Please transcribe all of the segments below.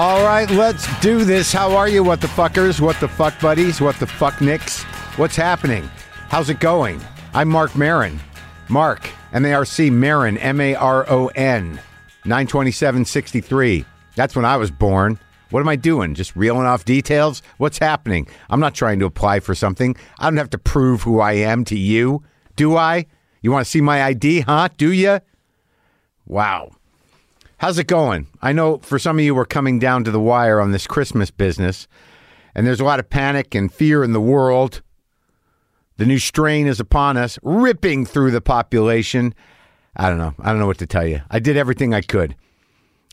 All right, let's do this. How are you, what the fuckers? What the fuck buddies? What the fuck nicks? What's happening? How's it going? I'm Marc Maron. Marc, M A R C Maron, M A R O N, 92763. That's when I was born. What am I doing? Just reeling off details? What's happening? I'm not trying to apply for something. I don't have to prove who I am to you. Do I? You want to see my ID, huh? Do you? Wow. How's it going? I know for some of you we're coming down to the wire on this Christmas business, and there's a lot of panic and fear in the world. The new strain is upon us, ripping through the population. I don't know. I don't know what to tell you. I did everything I could.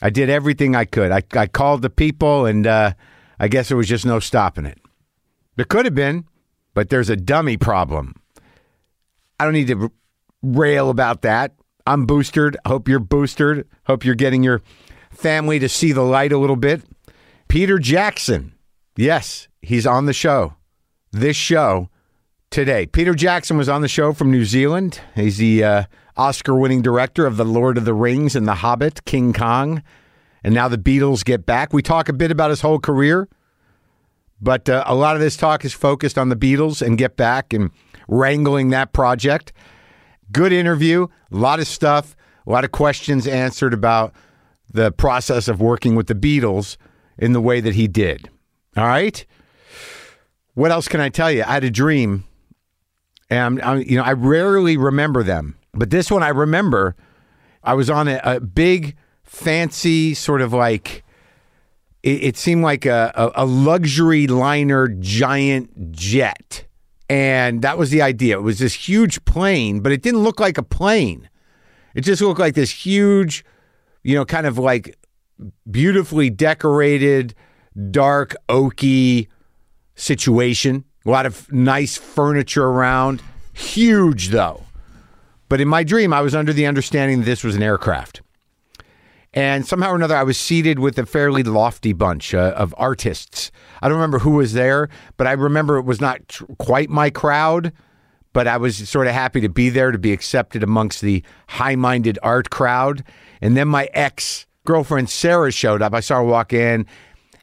I did everything I could. I, I called the people, and uh, I guess there was just no stopping it. There could have been, but there's a dummy problem. I don't need to rail about that. I'm boosted. Hope you're boosted. Hope you're getting your family to see the light a little bit. Peter Jackson. Yes, he's on the show. This show today. Peter Jackson was on the show from New Zealand. He's the uh, Oscar winning director of The Lord of the Rings and The Hobbit, King Kong. And now the Beatles get back. We talk a bit about his whole career, but uh, a lot of this talk is focused on the Beatles and Get Back and wrangling that project. Good interview, a lot of stuff, a lot of questions answered about the process of working with the Beatles in the way that he did. All right. What else can I tell you? I had a dream, and I'm, I'm, you know I rarely remember them, but this one I remember. I was on a, a big, fancy sort of like it, it seemed like a, a, a luxury liner giant jet. And that was the idea. It was this huge plane, but it didn't look like a plane. It just looked like this huge, you know, kind of like beautifully decorated, dark, oaky situation. A lot of nice furniture around. Huge, though. But in my dream, I was under the understanding that this was an aircraft. And somehow or another, I was seated with a fairly lofty bunch uh, of artists. I don't remember who was there, but I remember it was not tr- quite my crowd. But I was sort of happy to be there, to be accepted amongst the high minded art crowd. And then my ex girlfriend, Sarah, showed up. I saw her walk in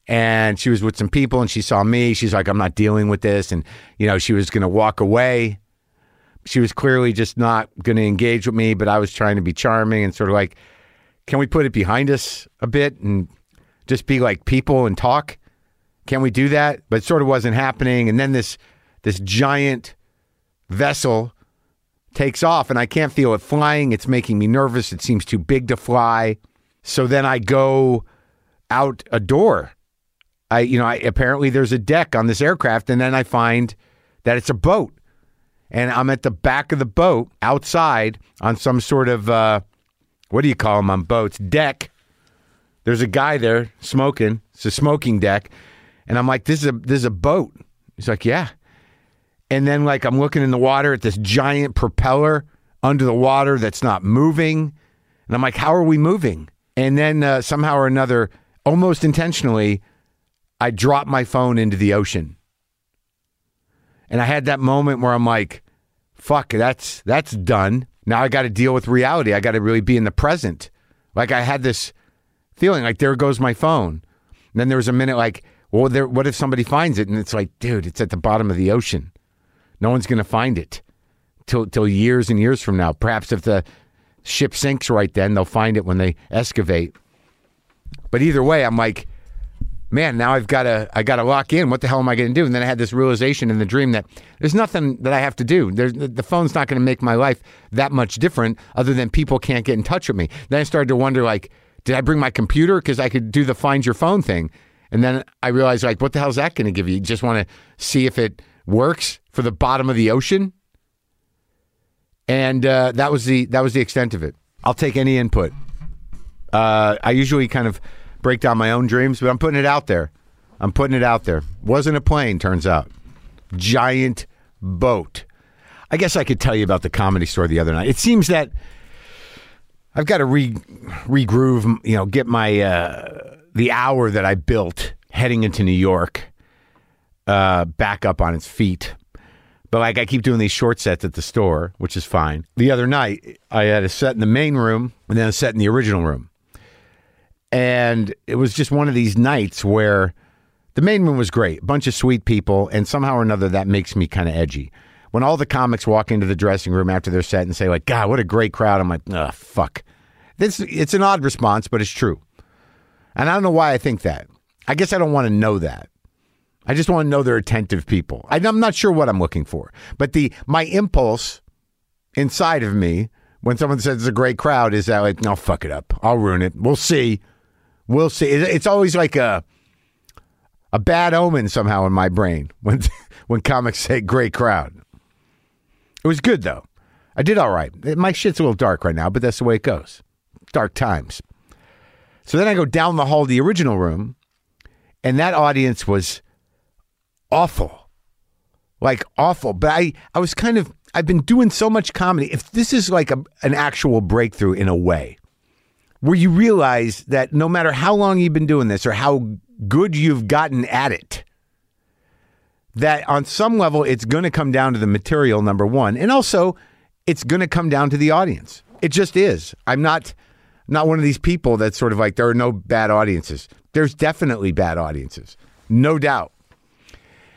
and she was with some people and she saw me. She's like, I'm not dealing with this. And, you know, she was going to walk away. She was clearly just not going to engage with me, but I was trying to be charming and sort of like, can we put it behind us a bit and just be like people and talk? Can we do that? But it sort of wasn't happening. And then this this giant vessel takes off and I can't feel it flying. It's making me nervous. It seems too big to fly. So then I go out a door. I you know, I, apparently there's a deck on this aircraft and then I find that it's a boat. And I'm at the back of the boat outside on some sort of uh what do you call them on boats? Deck. There's a guy there smoking. It's a smoking deck. And I'm like, this is a this is a boat. He's like, yeah. And then like I'm looking in the water at this giant propeller under the water that's not moving. And I'm like, how are we moving? And then uh, somehow or another, almost intentionally, I drop my phone into the ocean. And I had that moment where I'm like, fuck, that's that's done. Now I got to deal with reality. I got to really be in the present. Like I had this feeling like there goes my phone. And then there was a minute like, well, there, what if somebody finds it? And it's like, dude, it's at the bottom of the ocean. No one's going to find it till till years and years from now. Perhaps if the ship sinks right then, they'll find it when they excavate. But either way, I'm like, man, now I've got to I got to lock in. What the hell am I going to do? And then I had this realization in the dream that there's nothing that I have to do. There's, the phone's not going to make my life that much different, other than people can't get in touch with me. Then I started to wonder, like, did I bring my computer because I could do the find your phone thing? And then I realized, like, what the hell is that going to give you? You just want to see if it works for the bottom of the ocean. And uh, that was the that was the extent of it. I'll take any input. Uh, I usually kind of break down my own dreams, but I'm putting it out there. I'm putting it out there. Wasn't a plane, turns out. Giant boat. I guess I could tell you about the comedy store the other night. It seems that I've got to re regroove, you know, get my uh, the hour that I built heading into New York uh, back up on its feet. But like I keep doing these short sets at the store, which is fine. The other night I had a set in the main room and then a set in the original room. And it was just one of these nights where the main room was great, bunch of sweet people, and somehow or another that makes me kind of edgy. When all the comics walk into the dressing room after their set and say like, "God, what a great crowd," I'm like, "Ugh, fuck." This it's an odd response, but it's true. And I don't know why I think that. I guess I don't want to know that. I just want to know they're attentive people. I'm not sure what I'm looking for, but the my impulse inside of me when someone says it's a great crowd is that like, no, fuck it up. I'll ruin it. We'll see. We'll see. It's always like a a bad omen somehow in my brain when when comics say great crowd. It was good though. I did all right. My shit's a little dark right now, but that's the way it goes. Dark times. So then I go down the hall to the original room, and that audience was awful. Like awful. But I, I was kind of I've been doing so much comedy. If this is like a, an actual breakthrough in a way, where you realize that no matter how long you've been doing this or how good you've gotten at it, that on some level it's going to come down to the material, number one, and also it's going to come down to the audience. It just is. I'm not not one of these people that's sort of like there are no bad audiences. There's definitely bad audiences, no doubt.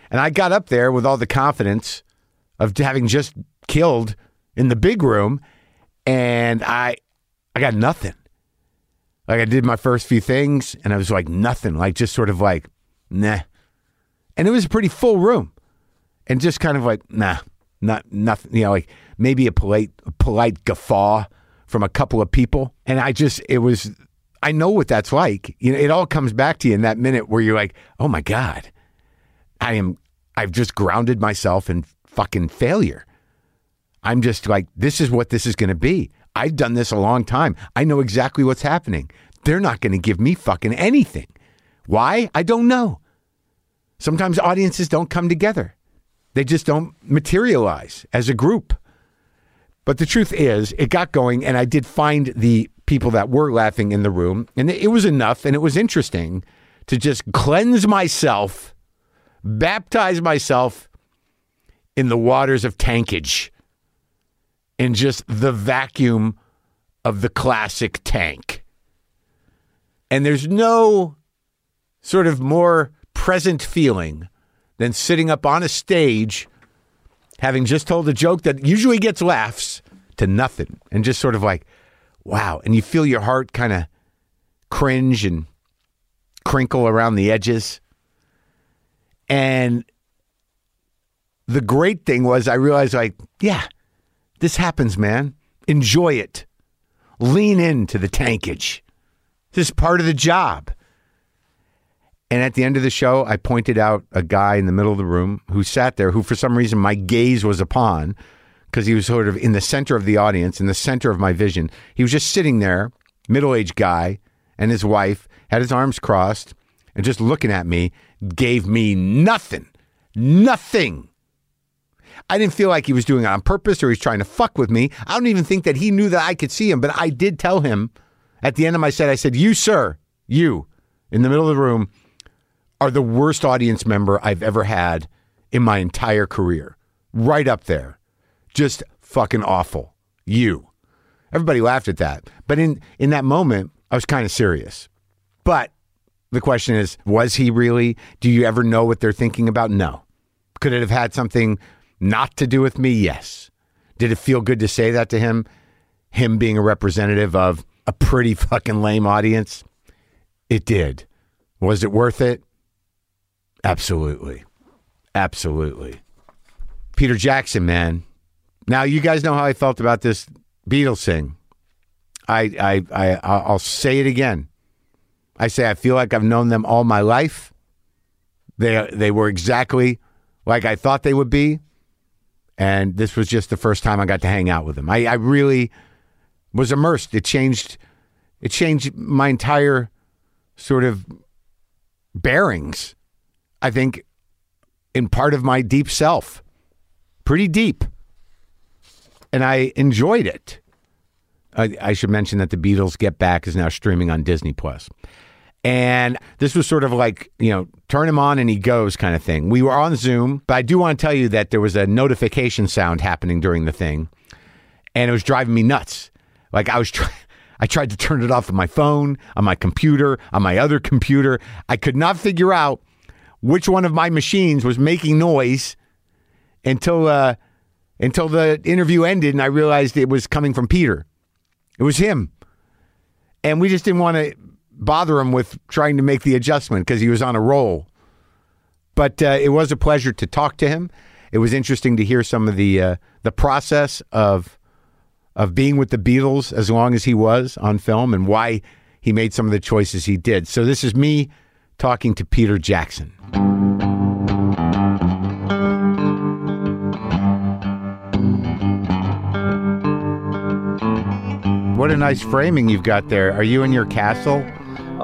And I got up there with all the confidence of having just killed in the big room, and I I got nothing. Like I did my first few things, and I was like nothing, like just sort of like nah. And it was a pretty full room, and just kind of like nah, not nothing. You know, like maybe a polite a polite guffaw from a couple of people, and I just it was. I know what that's like. You know, it all comes back to you in that minute where you're like, oh my god, I am. I've just grounded myself in fucking failure. I'm just like, this is what this is going to be. I've done this a long time. I know exactly what's happening. They're not going to give me fucking anything. Why? I don't know. Sometimes audiences don't come together, they just don't materialize as a group. But the truth is, it got going, and I did find the people that were laughing in the room, and it was enough, and it was interesting to just cleanse myself, baptize myself in the waters of tankage, in just the vacuum of the classic tank. And there's no sort of more present feeling than sitting up on a stage having just told a joke that usually gets laughs to nothing and just sort of like, wow. And you feel your heart kind of cringe and crinkle around the edges. And the great thing was, I realized, like, yeah, this happens, man. Enjoy it. Lean into the tankage. This is part of the job. And at the end of the show, I pointed out a guy in the middle of the room who sat there, who for some reason my gaze was upon because he was sort of in the center of the audience, in the center of my vision. He was just sitting there, middle aged guy, and his wife had his arms crossed and just looking at me, gave me nothing. Nothing. I didn't feel like he was doing it on purpose or he's trying to fuck with me. I don't even think that he knew that I could see him, but I did tell him at the end of my set, I said, You, sir, you, in the middle of the room, are the worst audience member I've ever had in my entire career. Right up there. Just fucking awful. You. Everybody laughed at that. But in, in that moment, I was kind of serious. But the question is, was he really? Do you ever know what they're thinking about? No. Could it have had something not to do with me? Yes. Did it feel good to say that to him? Him being a representative of a pretty fucking lame audience? It did. Was it worth it? Absolutely. Absolutely. Peter Jackson, man. Now you guys know how I felt about this Beatles thing. I I I I'll say it again. I say I feel like I've known them all my life. They they were exactly like I thought they would be, and this was just the first time I got to hang out with him. I, I really was immersed. It changed. It changed my entire sort of bearings. I think in part of my deep self, pretty deep, and I enjoyed it. I, I should mention that the Beatles Get Back is now streaming on Disney Plus. And this was sort of like, you know, turn him on and he goes kind of thing. We were on Zoom, but I do want to tell you that there was a notification sound happening during the thing, and it was driving me nuts. Like I was trying. I tried to turn it off on my phone, on my computer, on my other computer. I could not figure out which one of my machines was making noise until uh, until the interview ended, and I realized it was coming from Peter. It was him, and we just didn't want to bother him with trying to make the adjustment because he was on a roll. But uh, it was a pleasure to talk to him. It was interesting to hear some of the uh, the process of of being with the Beatles as long as he was on film and why he made some of the choices he did. So this is me talking to Peter Jackson. What a nice framing you've got there. Are you in your castle?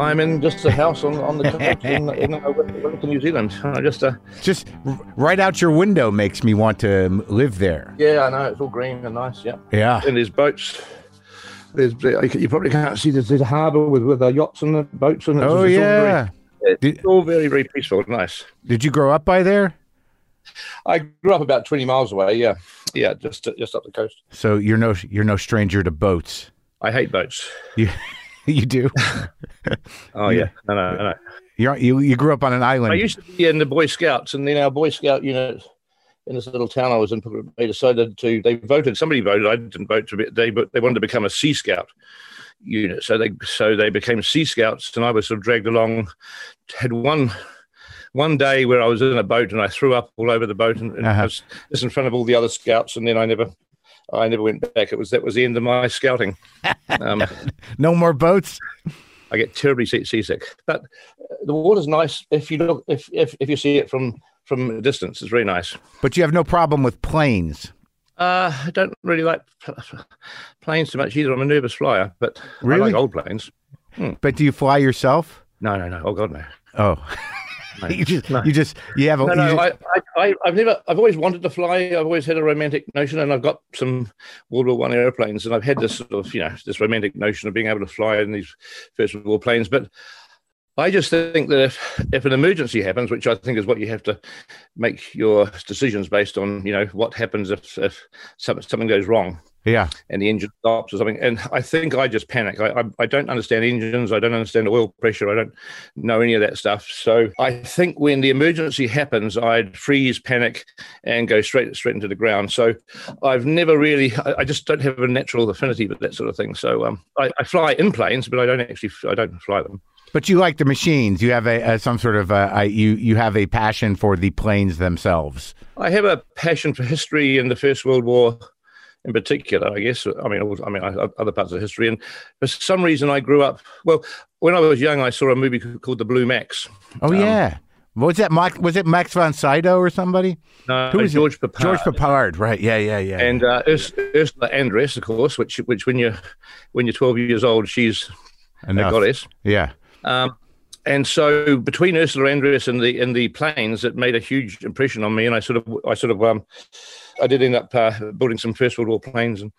I'm in just a house on, on the coast in, in uh, Wellington, New Zealand. Just, uh, Just right out your window makes me want to live there. yeah, I know it's all green and nice. Yeah, Yeah. and there's boats. There's you probably can't see there's, there's a harbour with with uh, yachts and the boats and it's, Oh it's all very- yeah. it's Did- all very very peaceful, and nice. Did you grow up by there? I grew up about 20 miles away. Yeah, yeah, just just up the coast. So you're no you're no stranger to boats. I hate boats. You you do. Oh yeah, no, no, no. You're, you you grew up on an island. I used to be in the Boy Scouts, and then our Boy Scout unit in this little town I was in, they decided to. They voted. Somebody voted. I didn't vote to be. They but they wanted to become a Sea Scout unit. So they so they became Sea Scouts, and I was sort of dragged along. Had one. One day where I was in a boat and I threw up all over the boat and, and Uh-huh. I was just in front of all the other scouts and then I never, I never went back. It was that was the end of my scouting. Um, no more boats. I get terribly seasick. But uh, the water's nice if you look if if, if you see it from from a distance. It's very nice. But you have no problem with planes. Uh, I don't really like pl- planes too much either. I'm a nervous flyer, but Really? I like old planes. But do you fly yourself? No, no, no. Oh God, no. Oh. No. you just No. you just you have a No, you no, just- I, I, I, I've never, I've always wanted to fly. I've always had a romantic notion, and I've got some World War One airplanes, and I've had this sort of, you know, this romantic notion of being able to fly in these First World War planes. But I just think that if, if an emergency happens, which I think is what you have to make your decisions based on, you know, what happens if, if something, something goes wrong yeah. and the engine stops or something. And I think I just panic. I, I, I don't understand engines. I don't understand oil pressure. I don't know any of that stuff. So I think when the emergency happens, I'd freeze, panic, and go straight straight into the ground. So I've never really. I, I just don't have a natural affinity with that sort of thing. So um, I, I fly in planes, but I don't actually. I don't fly them. But you like the machines. You have a, a some sort of a, a you you have a passion for the planes themselves. I have a passion for history and the First World War in particular, I guess. I mean, I mean, I- other parts of history. And for some reason, I grew up. Well, when I was young, I saw a movie called The Blue Max. Oh yeah. Was that? Max, was it Max von Sydow or somebody? No, Who it? George Peppard. George Peppard. Right. Yeah. Yeah. Yeah. and uh, Urs- Ursula Andress, of course, which which when you're when you're 12 years old, she's Enough. a goddess. Yeah. Um, and so between Ursula Andress and the and the planes, it made a huge impression on me. And I sort of I sort of um, I did end up uh, building some First World War planes, and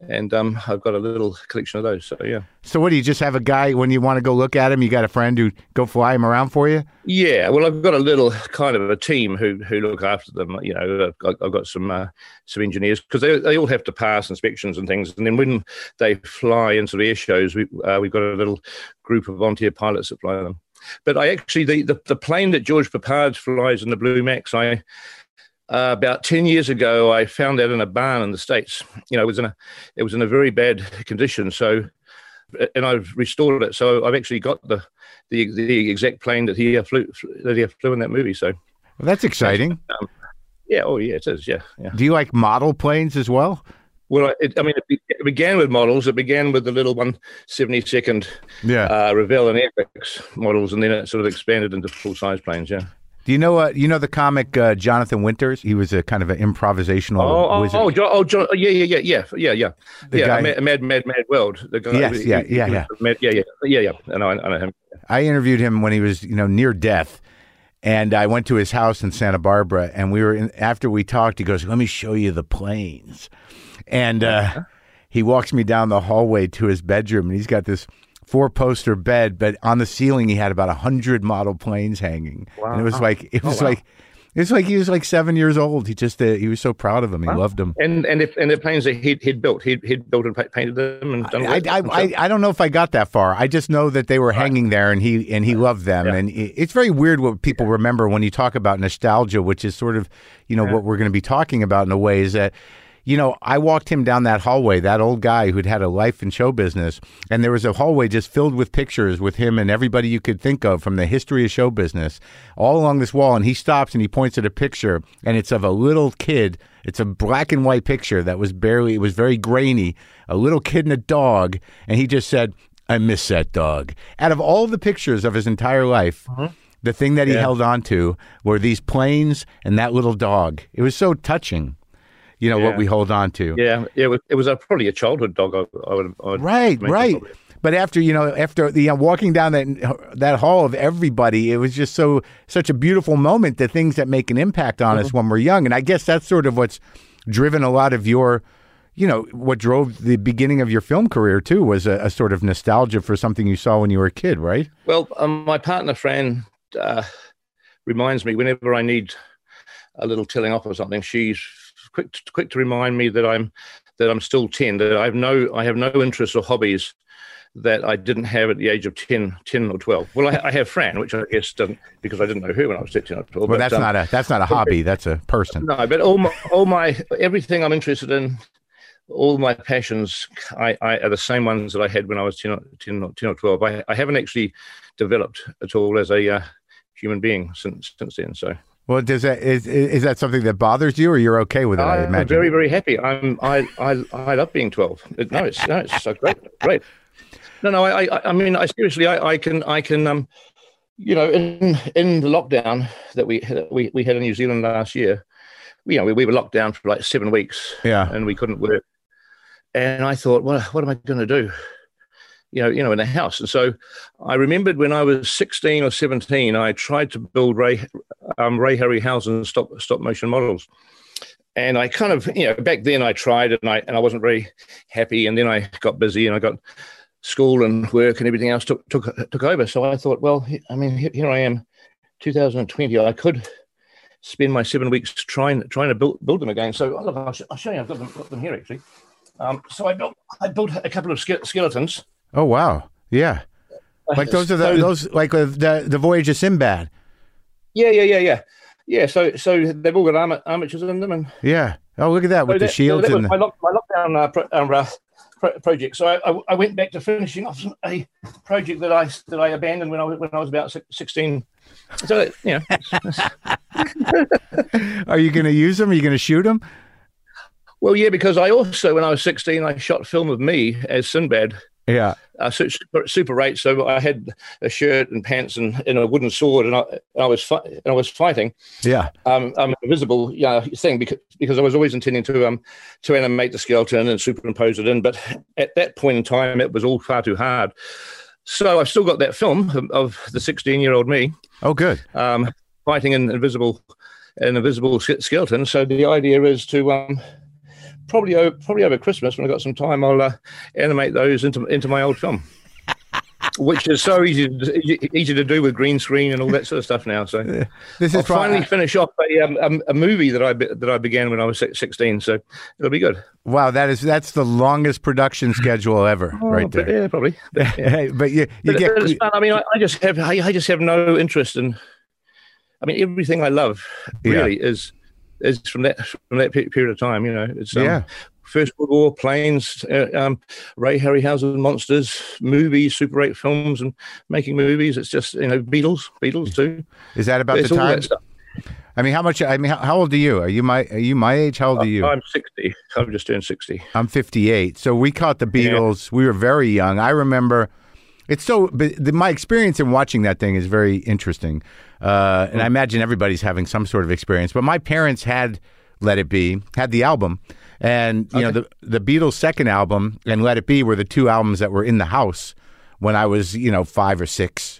and um, I've got a little collection of those. So yeah, So what do you just have a guy when you want to go look at him? You got a friend who go fly him around for you? yeah. Well, I've got a little kind of a team who who look after them. You know, I've got, I've got some uh, some engineers because they they all have to pass inspections and things. And then when they fly into the air shows, we uh, we've got a little group of volunteer pilots that fly them. But I actually the, the, the plane that George Peppard flies in the Blue Max, I uh, about ten years ago, I found that in a barn in the states. You know, it was in a it was in a very bad condition. So, and I've restored it. So I've actually got the the, the exact plane that he uh, flew that he flew in that movie. So Well, that's exciting. yeah, oh yeah, it is. Yeah, yeah. Do you like model planes as well? Well, it, I mean, it, be- it began with models. It began with the little one seventy second Yeah. uh, Revell and Airfix models, and then it sort of expanded into full size planes. Yeah. Do you know uh, you know the comic uh, Jonathan Winters? He was a kind of an improvisational Oh, oh, wizard. oh, oh, John, oh, yeah, yeah, yeah, yeah, yeah, yeah, The yeah. guy- Mad, mad, mad, mad world. The guy. Yes, yeah, yeah, yeah. Yeah, yeah, yeah, yeah. I know, I know him. I interviewed him when he was, you know, near death. And I went to his house in Santa Barbara, and we were in, after we talked. He goes, "Let me show you the planes," and uh, he walks me down the hallway to his bedroom, and he's got this four-poster bed, but on the ceiling he had about a hundred model planes hanging, and it was like it Oh, was wow. like It's like he was like seven years old. He just uh, he was so proud of him. He loved him. And and if and the planes that he'd, he'd built, he'd, he'd built and painted them and done. I, I, I, himself. I don't know if I got that far. I just know that they were hanging there, and he and he loved them. Yeah. And it's very weird what people remember when you talk about nostalgia, which is sort of you know what we're going to be talking about in a way. Is that you know I walked him down that hallway, that old guy who'd had a life in show business, and there was a hallway just filled with pictures with him and everybody you could think of from the history of show business, all along this wall. And he stops and he points at a picture, and it's of a little kid. It's a black and white picture that was barely, it was very grainy, a little kid and a dog. And he just said, I miss that dog. Out of all the pictures of his entire life, mm-hmm. the thing that he Yeah. held on to were these planes and that little dog. It was so touching, you know, what we hold on to. Yeah, yeah, it was, it was a, probably a childhood dog. I, I would, I would Right, right. probably. But after you know, after the uh, walking down that that hall of everybody, it was just so such a beautiful moment. The things that make an impact on Mm-hmm. us when we're young, and I guess that's sort of what's driven a lot of your, you know, what drove the beginning of your film career too was a, a sort of nostalgia for something you saw when you were a kid, right? Well, um, my partner Fran uh, reminds me whenever I need a little tilling off or something. She's quick quick to remind me that I'm that I'm still ten. That I have no I have no interests or hobbies that I didn't have at the age of 10, 10 or twelve. Well, I, I have Fran, which I guess doesn't because I didn't know her when I was ten or twelve. Well, but, that's um, not a that's not a hobby. That's a person. No, but all my, all my everything I'm interested in, all my passions, I, I are the same ones that I had when I was 10 or, 10 or, 10 or 12. I, I haven't actually developed at all as a uh, human being since since then. So Well, does that is is that something that bothers you, or you're okay with it? I, I'm imagine. very very happy. I'm I I, I love being 12. No, it's no, it's so great, great. No, no, I I, I mean, I seriously, I, I can I can um, you know, in in the lockdown that we that we we had in New Zealand last year, you know, we, we were locked down for like seven weeks. Yeah. and we couldn't work. And I thought, well, what am I going to do? You know, you know, in a house. And so I remembered when I was 16 or 17, I tried to build Ray, um, Ray Harryhausen stop stop motion models. And I kind of, you know, back then I tried and I and I wasn't very happy. And then I got busy and I got school and work and everything else took took took over. So I thought, well, I mean, here, I am, 2020. I could spend my seven weeks trying trying to build build them again. So oh, look, I'll show you. I've got them, got them here actually. Um, so I built I built a couple of ske- skeletons. Oh wow, yeah. Like those are the, those like uh, the the voyage of Sinbad. Yeah, yeah, yeah, yeah, yeah. So so they've all got armor, armatures in them, and Yeah. Oh, look at that with so the that- shields and the, my, lock, my lockdown uh, pro, um, uh, pro, project. So I, I, I went back to finishing off a project that I that I abandoned when I was when I was about sixteen. So you know, Are you going to use them? Are you going to shoot them? well, yeah, because I also when I was sixteen, I shot film of me as Sinbad. Yeah. uh, super, super. So I had a shirt and pants and, and a wooden sword, and I, and I was fi- and I was fighting. Yeah. Um, um, invisible, yeah, thing because because I was always intending to um to animate the skeleton and superimpose it in, but at that point in time, it was all far too hard. So I've still got that film of, of the sixteen-year-old me Oh, good. um, fighting an invisible an invisible skeleton. So the idea is to um. Probably, o- probably over Christmas when I've got some time, I'll uh, animate those into into my old film, which is so easy to, easy to do with green screen and all that sort of stuff now. So This is I'll fi- finally finish off a, um, um, a movie that I that I began when I was sixteen. So it'll be good. wow. That is that's the longest production schedule ever, right Oh, but there. yeah, probably. But, yeah. but you you But- get but. I mean, I, I just have I, I just have no interest in. I mean, everything I love Yeah. really is is from that from that period of time. You know, it's um, Yeah. First World War, planes, uh, um, Ray Harryhausen monsters, movies, Super Eight films, and making movies. It's just you know Beatles, Beatles too. is that about It's the time? I mean, how much? I mean, how, how old are you? Are you my are you my age? How old are you? I'm sixty. I'm just turned sixty. I'm 58. So we caught the Beatles. We were very young. I remember. It's so. But the, my experience in watching that thing is very interesting, uh, and I imagine everybody's having some sort of experience. But my parents had Let It Be, had the album, and you know the the Beatles' second album and Let It Be were the two albums that were in the house when I was you know five or six.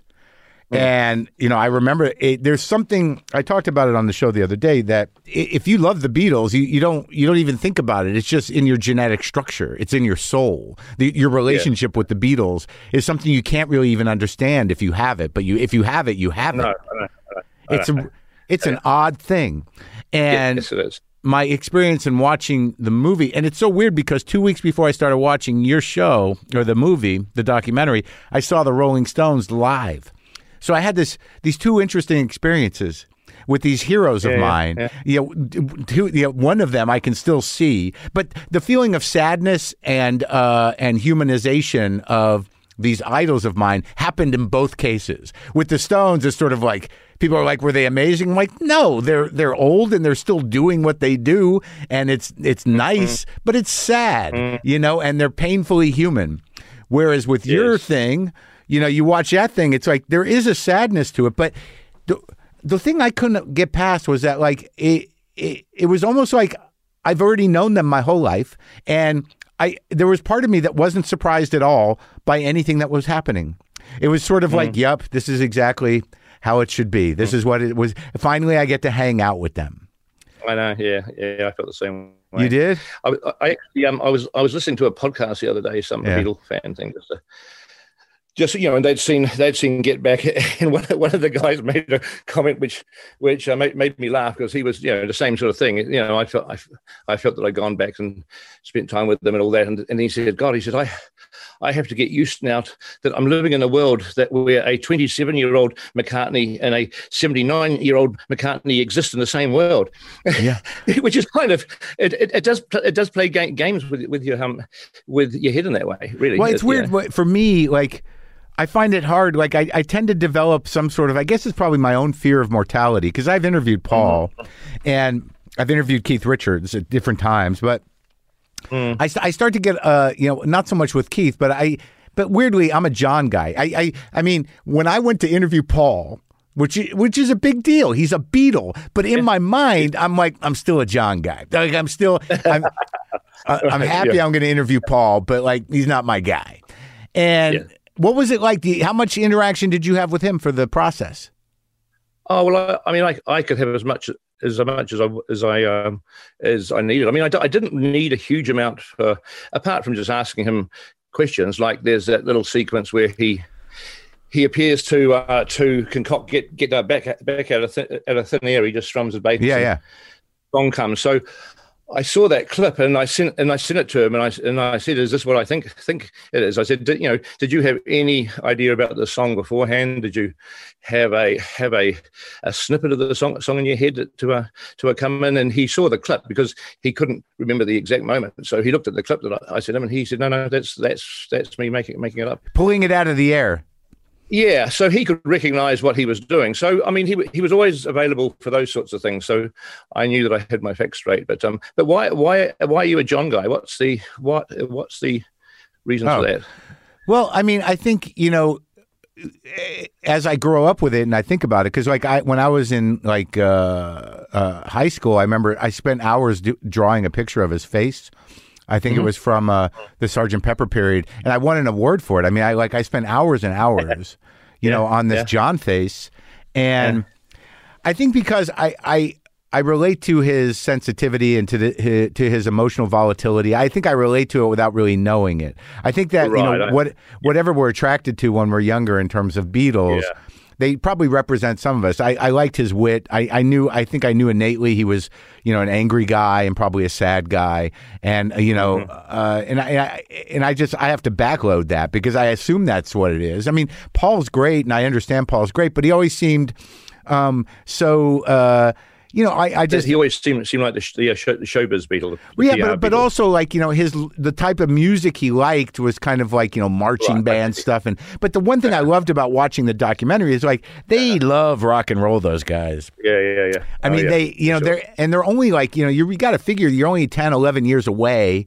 And you know, I remember it, there's something I talked about it on the show the other day that if you love the Beatles, you, you don't you don't even think about it. It's just in your genetic structure. It's in your soul. The, your relationship with the Beatles is something you can't really even understand if you have it. But you if you have it, you have it. No, know. It's a, it's an odd thing, and yes, it is. my experience in watching the movie, and it's so weird because two weeks before I started watching your show or the movie, the documentary, I saw the Rolling Stones live. So I had this these two interesting experiences with these heroes of Yeah, mine. yeah. You know, two, you know, one of them I can still see, but the feeling of sadness and uh, and humanization of these idols of mine happened in both cases. With the Stones, it's sort of like people are like, "Were they amazing?" I'm like, no, they're they're old and they're still doing what they do, and it's it's nice, but it's sad, you know, and they're painfully human. Whereas with your thing, you know, you watch that thing, it's like there is a sadness to it, but the the thing I couldn't get past was that like it it, it was almost like I've already known them my whole life, and I there was part of me that wasn't surprised at all by anything that was happening. It was sort of like, yep, this is exactly how it should be. This is what it was. Finally, I get to hang out with them. I know. Yeah, yeah. I felt the same. way. You did? I, I actually, um, I was, I was listening to a podcast the other day, some Yeah. Beatle fan thing, just, to, just you know, and they'd seen, they'd seen Get Back, and one, one of the guys made a comment which, which uh, made, made me laugh because he was, you know, the same sort of thing. You know, I felt, I, I felt that I'd gone back and spent time with them and all that, and, and he said, God, he said, I, I have to get used now to, that I'm living in a world that where a 27 year old McCartney and a 79 year old McCartney exist in the same world. Yeah. which is kind of it, it, it does it does play ga- games with with your um with your head in that way really Well, it's It- weird for me. Like, I find it hard. Like, I, I tend to develop some sort of. I guess it's probably my own fear of mortality because I've interviewed mm-hmm. Paul, and I've interviewed Keith Richards at different times, but mm. I, I start to get uh you know not so much with Keith, but I but weirdly I'm a John guy. I I I mean when I went to interview Paul. Which which is a big deal. He's a Beatle, but in my mind, I'm like I'm still a John guy. Like I'm still I'm, I- uh, I'm happy Yeah. I'm going to interview Paul, but like he's not my guy. And Yeah. What was it like? You- How much interaction did you have with him for the process? oh well I, I mean I, I could have as much as much as I as I um as I needed I mean I, d- I didn't need a huge amount for apart from just asking him questions like there's that little sequence where he he appears to uh, to concoct get get uh, back back out of th- out of thin air. He just strums his bass. Yeah, yeah. song comes. So I saw that clip and I sent and I sent it to him and I and I said, "Is this what I think think it is?" I said, did, "You know, did you have any idea about the song beforehand? Did you have a have a, a snippet of the song song in your head to uh, to uh, come in?" And he saw the clip because he couldn't remember the exact moment. So he looked at the clip that I, I sent him and he said, "No, no, that's that's that's me making making it up." Pulling it out of the air. Yeah, so he could recognize what he was doing. So I mean, he he was always available for those sorts of things. So I knew that I had my facts straight. But um, but why why why are you a John guy? What's the what what's the reason Oh. for that? Well, I mean, I think you know, as I grow up with it and I think about it, because like I, when I was in like uh, uh, high school, I remember I spent hours do, drawing a picture of his face. I think it was from uh, the Sergeant Pepper period, and I won an award for it. I mean, I like I spent hours and hours, you know, on this yeah. John face, and I think because I I I relate to his sensitivity and to the his, to his emotional volatility. I think I relate to it without really knowing it. I think that you know what whatever we're attracted to when we're younger in terms of Beatles. Yeah. They probably represent some of us. I, I liked his wit. I, I knew. I think I knew innately he was, you know, an angry guy and probably a sad guy. And uh, you know, Mm-hmm. uh, and I, and I and I just I have to backload that because I assume that's what it is. I mean, Paul's great, and I understand Paul's great, but he always seemed um, so. Uh, you know, I, I just he always seemed seemed like the, sh- the, uh, show, the showbiz Beatle. the yeah, but, but also like you know his the type of music he liked was kind of like you know marching Right. band stuff and but the one thing I loved about watching the documentary is like they love rock and roll those guys. yeah, yeah, yeah. I Oh, mean yeah, they you know sure. they're and they're only like you know you, you got to figure you're only 10 11 years away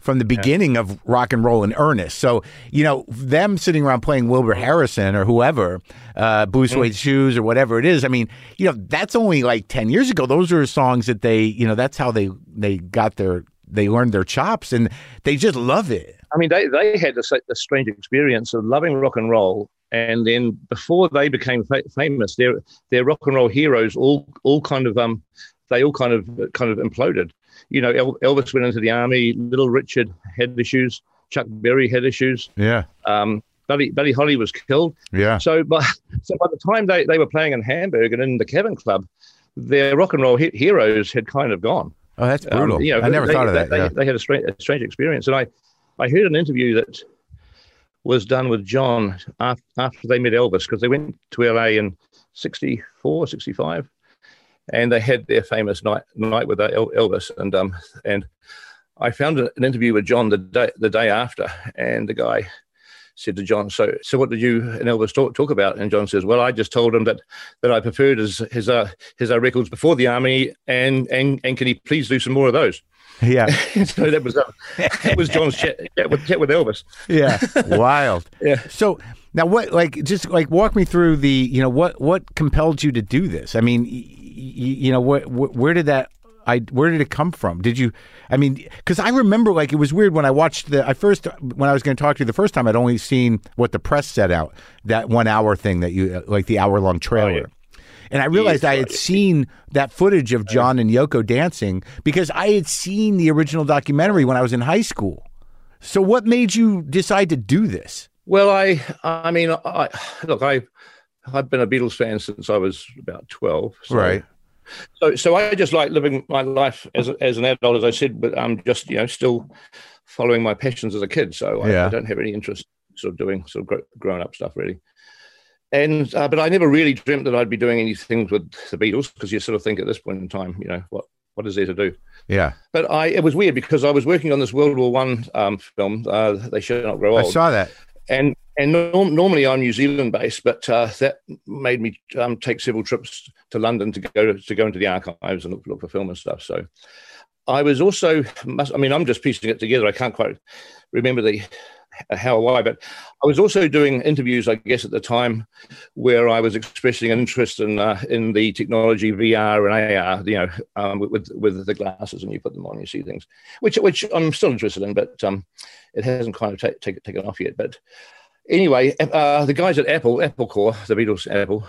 from the beginning of rock and roll in earnest. So, you know, them sitting around playing Wilbert Harrison or whoever, uh, Blue Mm. Shoes or whatever it is. I mean, you know, that's only like 10 years ago. Those are songs that they, you know, that's how they, they got their, they learned their chops and they just love it. I mean, they, they had this, this strange experience of loving rock and roll, and then before they became fa- famous, their their rock and roll heroes all all kind of um they all kind of kind of imploded. You know, El- Elvis went into the army. Little Richard had issues. Chuck Berry had issues. Yeah. Um, Buddy Buddy Holly was killed. Yeah. So, by so by the time they, they were playing in Hamburg and in the Cavern Club, their rock and roll he- heroes had kind of gone. Oh, that's brutal. Um, you know, I never they, thought of that. They, yeah. they had a strange, a strange experience, and I, I heard an interview that was done with John after, after they met Elvis because they went to LA in 64, 65, and they had their famous night night with Elvis, and um and I found an interview with John the day the day after, and the guy said to John, "So, so what did you and Elvis talk, talk about?" And John says, "Well, I just told him that that I preferred his his uh, his uh, records before the army, and and and can he please do some more of those?" Yeah. so that was uh, that was John's chat, chat with chat with Elvis. Yeah. Wild. Yeah. So now what like just like walk me through the, you know, what what compelled you to do this? I mean, you know, what wh- where did that I where did it come from? Did you I mean, cuz I remember like it was weird when I watched the I first when I was going to talk to you the first time I'd only seen what the press set out, that 1 hour thing that you uh, like the hour long trailer. Oh, yeah. And I realized I had seen that footage of John and Yoko dancing because I had seen the original documentary when I was in high school. So what made you decide to do this? Well, I I mean, I look, I I've been a Beatles fan since I was about twelve. So, So so I just like living my life as a- as an adult, as I said, but I'm just you know still following my passions as a kid. So I, Yeah. I don't have any interest in sort of doing sort of gr- grown up stuff really. And uh, but I never really dreamt that I'd be doing anything with the Beatles because you sort of think at this point in time, you know, what what is there to do? Yeah. But I it was weird because I was working on this World War One um, film. Uh, they should not grow Up. I saw that. And and norm- normally I'm New Zealand based, but uh, that made me um, take several trips to London to go to, go into the archives and look, look for film and stuff. So I was also, I mean, I'm just piecing it together. I can't quite remember the how or why, but I was also doing interviews, I guess, at the time where I was expressing an interest in uh, in the technology VR and AR, you know, um, with with the glasses, and you put them on, you see things, which which I'm still interested in, but um, it hasn't kind of ta- take, taken off yet. But anyway, uh, the guys at Apple, Apple Corps, the Beatles Apple,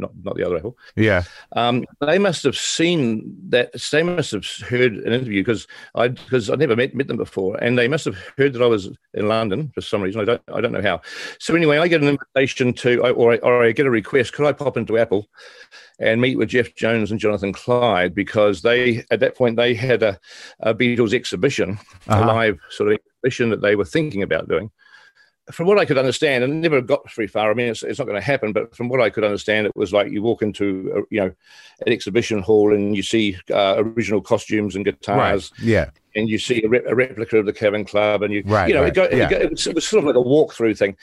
not not the other Apple, Yeah. um, they must have seen that. They must have heard an interview because I because I never met met them before, and they must have heard that I was in London for some reason. I don't I don't know how. So anyway, I get an invitation to, or I, or I get a request. Could I pop into Apple and meet with Jeff Jones and Jonathan Clyde because they at that point they had a, a Beatles exhibition, Uh-huh. a live sort of exhibition that they were thinking about doing from what I could understand, and never got very far. I mean, it's, it's not going to happen, but from what I could understand, it was like you walk into, a, you know, an exhibition hall and you see uh, original costumes and guitars, Yeah. and you see a, re- a replica of the Cavern Club, and you, Right, you know, right, it, go, yeah. it, go, it, was, it was sort of like a walkthrough thing.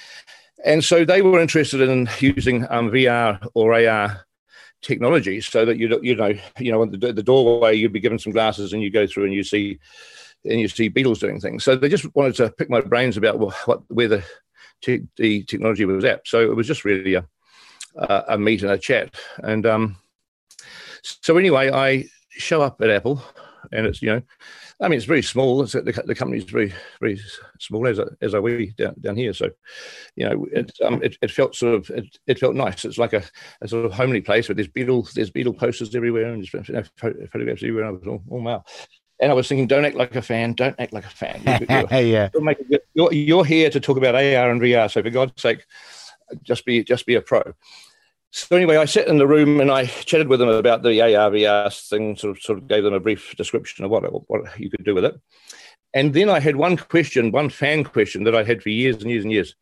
And so they were interested in using um, VR or AR technology so that you you know you know at the, the doorway you'd be given some glasses and you go through and you see and you see Beatles doing things. So they just wanted to pick my brains about what, what where the te- the technology was at. So it was just really a a, a meet and a chat. And um, so anyway, I show up at Apple, and it's you know, I mean it's very small. It's the, the company's very very small as as are we down, down here. So you know, it um it, it felt sort of it, it felt nice. It's like a, a sort of homely place where there's Beatle there's Beatle posters everywhere and just you know, photographs everywhere. And I was all, oh wow. And I was thinking, don't act like a fan. Don't act like a fan. You- you're- Hey, yeah. you're, you're, you're here to talk about AR and VR. So for God's sake, just be just be a pro. So anyway, I sat in the room and I chatted with them about the AR VR thing. Sort of sort of gave them a brief description of what what you could do with it. And then I had one question, one fan question that I had for years and years and years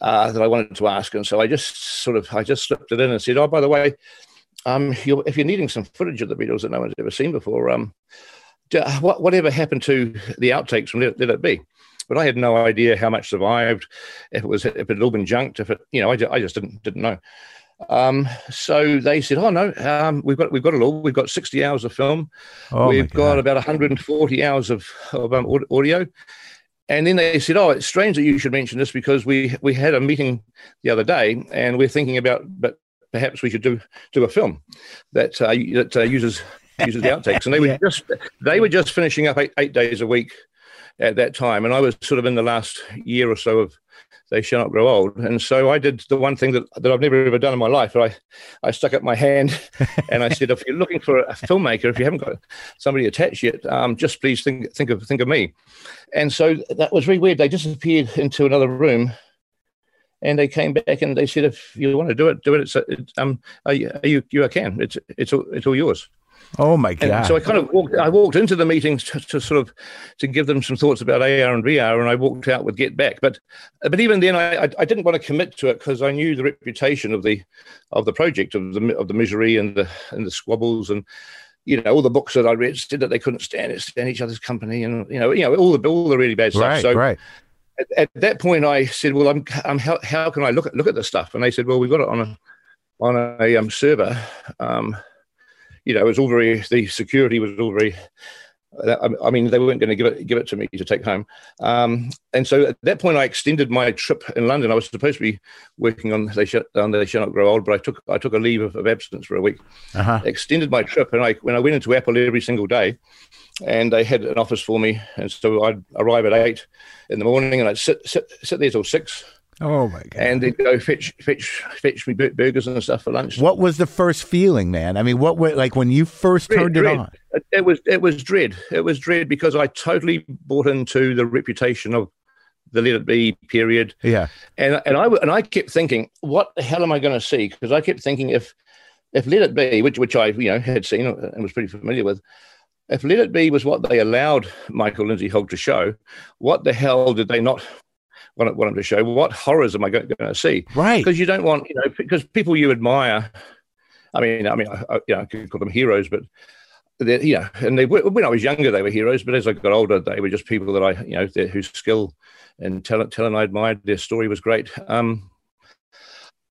uh, that I wanted to ask. And so I just sort of I just slipped it in and said, "Oh, by the way, um, you're, if you're needing some footage of the Beatles that no one's ever seen before, um, whatever happened to the outtakes from Let, Let It Be?" But I had no idea how much survived, if it was if it had all been junked, if it you know I, I just didn't didn't know. Um, so they said, "Oh no, um, we've got we've got it all. We've got 60 hours of film. Oh, we've got about 140 hours of, of um, audio." And then they said, "Oh, it's strange that you should mention this because we we had a meeting the other day, and we're thinking about, but perhaps we should do do a film that uh, that uh, uses uses the outtakes." And they were Yeah. just they were just finishing up eight, eight days a week at that time, and I was sort of in the last year or so of they shall not grow old. And so I did the one thing that, that I've never ever done in my life. I, I stuck up my hand and I said, if you're looking for a filmmaker, if you haven't got somebody attached yet, um, just please think think of think of me. And so that was really weird. They disappeared into another room. and they came back and they said, if you want to do it, do it. It's, it's um, you, you, you can. It's it's all, it's all yours. Oh my god! And so I kind of walked. I walked into the meetings to, to, sort of to give them some thoughts about AR and VR, and I walked out with Get Back. But but even then, I I, I didn't want to commit to it because I knew the reputation of the of the project of the of the misery and the and the squabbles and you know all the books that I read said that they couldn't stand it, stand each other's company, and you know you know all the all the really bad stuff. Right, so right. At, at, that point, I said, "Well, I'm, I'm how, how can I look at look at this stuff?" And they said, "Well, we've got it on a on a um, server." Um, you know, it was all very the security was all very. I mean, they weren't going to give it give it to me to take home, um, and so at that point, I extended my trip in London. I was supposed to be working on they shut down they shall not grow old, but I took I took a leave of, of absence for a week, uh-huh. extended my trip, and I when I went into Apple every single day, and they had an office for me, and so I'd arrive at eight in the morning, and I'd sit sit sit there till six, Oh my god! And then go fetch fetch fetch me burgers and stuff for lunch. What was the first feeling, man? I mean, what were like when you first dread, turned it dread. on? It was it was dread. It was dread because I totally bought into the reputation of the Let It Be period. Yeah. And and I and I kept thinking, what the hell am I going to see? Because I kept thinking if if Let It Be, which which I you know had seen and was pretty familiar with, if Let It Be was what they allowed Michael Lindsay Hogg to show, what the hell did they not want, want them to show. What horrors am I going, to see? Right. Because you don't want, you know, because people you admire. I mean, I mean, I, I, you know, I could call them heroes, but they, you know, and they when I was younger they were heroes, but as I got older, they were just people that I, you know, whose skill and talent, talent I admired. Their story was great. Um,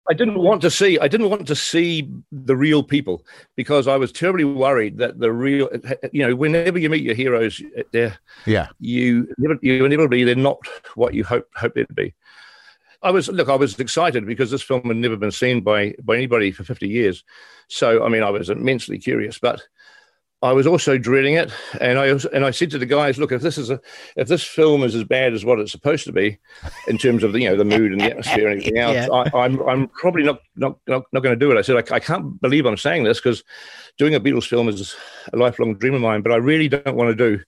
I didn't want to see. I didn't want to see the real people because I was terribly worried that the real, you know, whenever you meet your heroes, they're yeah, you you inevitably they're not what you hope hope they'd be. I was look. I was excited because this film had never been seen by by anybody for fifty years. So I mean, I was immensely curious, but I was also dreading it, and I and I said to the guys, "Look, if this is a if this film is as bad as what it's supposed to be, in terms of the you know the mood and the atmosphere and everything else, yeah. I, am I'm, I'm probably not not not, not going to do it." I said, I, "I can't believe I'm saying this because doing a Beatles film is a lifelong dream of mine, but I really don't want to do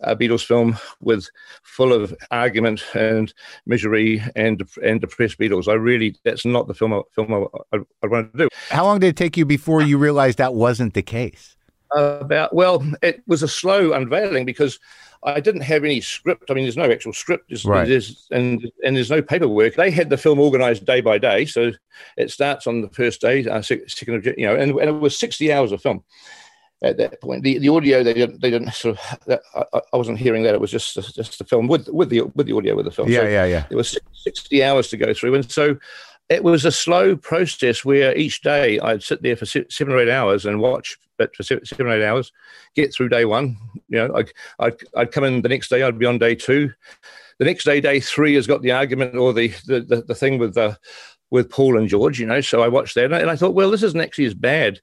a Beatles film with full of argument and misery and and depressed Beatles. I really that's not the film I, film I, I, I want to do." How long did it take you before you realized that wasn't the case? About well it was a slow unveiling because i didn't have any script. I mean there's no actual script. There's, right. there's, and and there's no paperwork. They had the film organized day by day. So it starts on the first day uh, second of you know and, and it was 60 hours of film at that point. The, the audio they didn't they didn't sort of I, I wasn't hearing that. It was just just the film with with the with the audio with the film. Yeah so yeah yeah. it was 60 hours to go through. And so it was a slow process where each day I'd sit there for seven or eight hours and watch, but for seven or eight hours, get through day one. You know, I'd, I'd, I'd come in the next day, I'd be on day two. The next day, day three, has got the argument or the the, the, the thing with uh, with Paul and George. You know, so I watched that and I thought, well, this isn't actually as bad.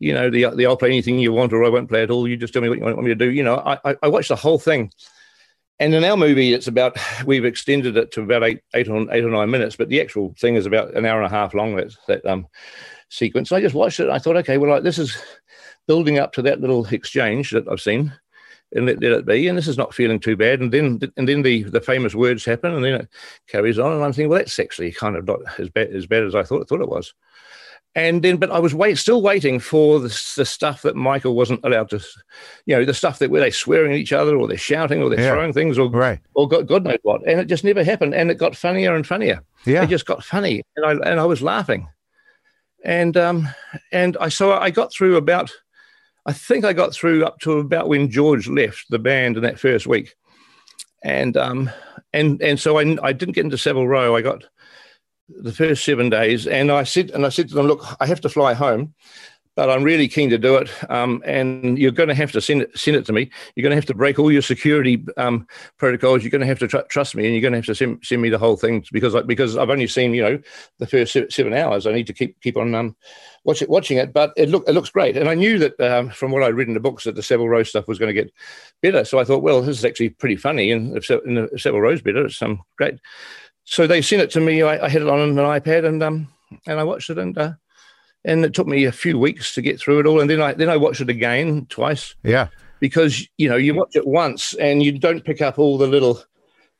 You know, the the I'll play anything you want or I won't play at all. You just tell me what you want me to do. You know, I I watched the whole thing and in our movie, it's about we've extended it to about eight, eight or eight or nine minutes, but the actual thing is about an hour and a half long. That that um, sequence. I just watched it. I thought, okay, well, like, this is building up to that little exchange that I've seen, and let, let it be. And this is not feeling too bad. And then and then the the famous words happen, and then it carries on. And I'm thinking, well, that's actually kind of not as bad as bad as I thought thought it was and then but i was wait still waiting for the, the stuff that michael wasn't allowed to you know the stuff that where they're swearing at each other or they're shouting or they're yeah. throwing things or right. or god, god knows what. And it just never happened. And it got funnier and funnier. Yeah. It just got funny. And i and i was laughing. And um and i so i got through about i think i got through up to about when george left the band in that first week. And um and and so i, I didn't get into savile row. I got the first seven days, and I said, and I said to them, "Look, I have to fly home, but I'm really keen to do it. Um, and you're going to have to send it, send it to me. You're going to have to break all your security um, protocols. You're going to have to tr- trust me, and you're going to have to send, send me the whole thing because I, because I've only seen you know the first seven hours. I need to keep keep on um, watch it, watching it. But it look it looks great, and I knew that um, from what I'd read in the books that the Savile Row stuff was going to get better. So I thought, well, this is actually pretty funny, and if, Savile Row's better, it's um, great so they sent it to me. I, I, had it on an iPad and um and I watched it and uh, and it took me a few weeks to get through it all. And then I then I watched it again twice. Yeah, because you know you watch it once and you don't pick up all the little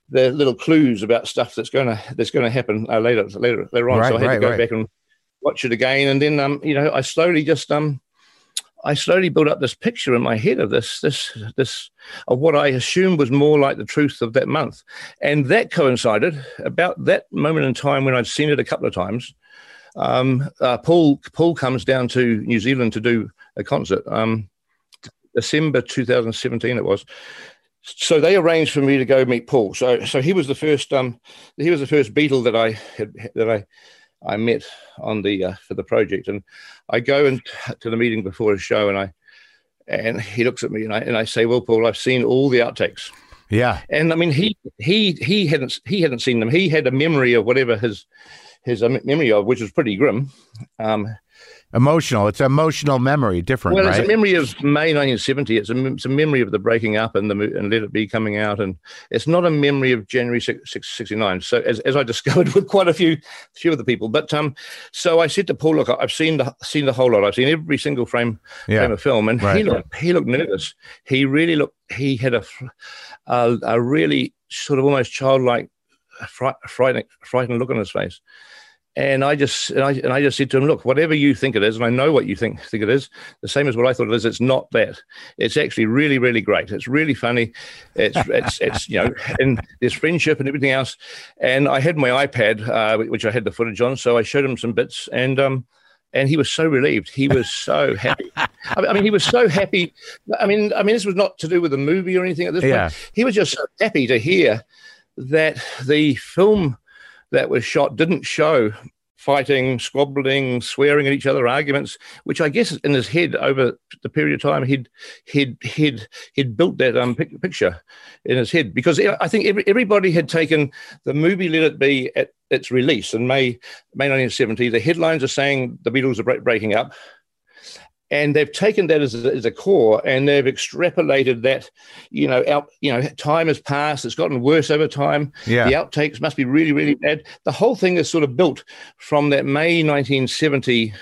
the little clues about stuff that's to that's to happen uh, later later later on. Right, so I had right, to go right. back and watch it again, and then um, you know, I slowly just um, I slowly built up this picture in my head of this this this of what I assumed was more like the truth of that month, and that coincided about that moment in time when I'd seen it a couple of times. Um, uh, Paul Paul comes down to New Zealand to do a concert. Um, December 2017 it was. So they arranged for me to go meet Paul. So so he was the first um he was the first Beatle that I had that I I met on the uh, for the project, and I go and to the meeting before a show, and I and he looks at me and I and I say, well, Paul, I've seen all the outtakes, Yeah. and I mean he he he hadn't he hadn't seen them. He had a memory of whatever his his uh, memory of, which was pretty grim. Um, Emotional. It's emotional memory. Different, well, right? it's a memory of May 1970. It's a, it's a memory of the breaking up and the and Let It Be coming out, and it's not a memory of January 6, 6, 69. So as, as I discovered with quite a few few of the people, but um, so I said to Paul, look, I've seen the seen the whole lot. I've seen every single frame yeah. frame of film, and Right. he looked he looked nervous. He really looked. He had a a, a really sort of almost childlike, fright, frightened frightened look on his face. And I just and I, and I just said to him, look, whatever you think it is, and I know what you think think it is, the same as what I thought it is. It's not that. It's actually really, really great. It's really funny. It's it's it's you know, and there's friendship and everything else. And I had my iPad, uh, which I had the footage on, so I showed him some bits, and um, and he was so relieved. He was so happy. I mean- he was so happy. I mean, I mean, this was not to do with the movie or anything at this Yeah. point. He was just so happy to hear that the film that was shot didn't show fighting, squabbling, swearing at each other, arguments, which I guess in his head over the period of time he'd he'd he'd he'd built that um pic- picture in his head because I think every, everybody had taken the movie Let It Be at its release in May May 1970. The headlines are saying the Beatles are break- breaking up. And they've taken that as a, as a core, and they've extrapolated that. You know, out. You know, time has passed. It's gotten worse over time. Yeah. The outtakes must be really, really bad. The whole thing is sort of built from that May 1970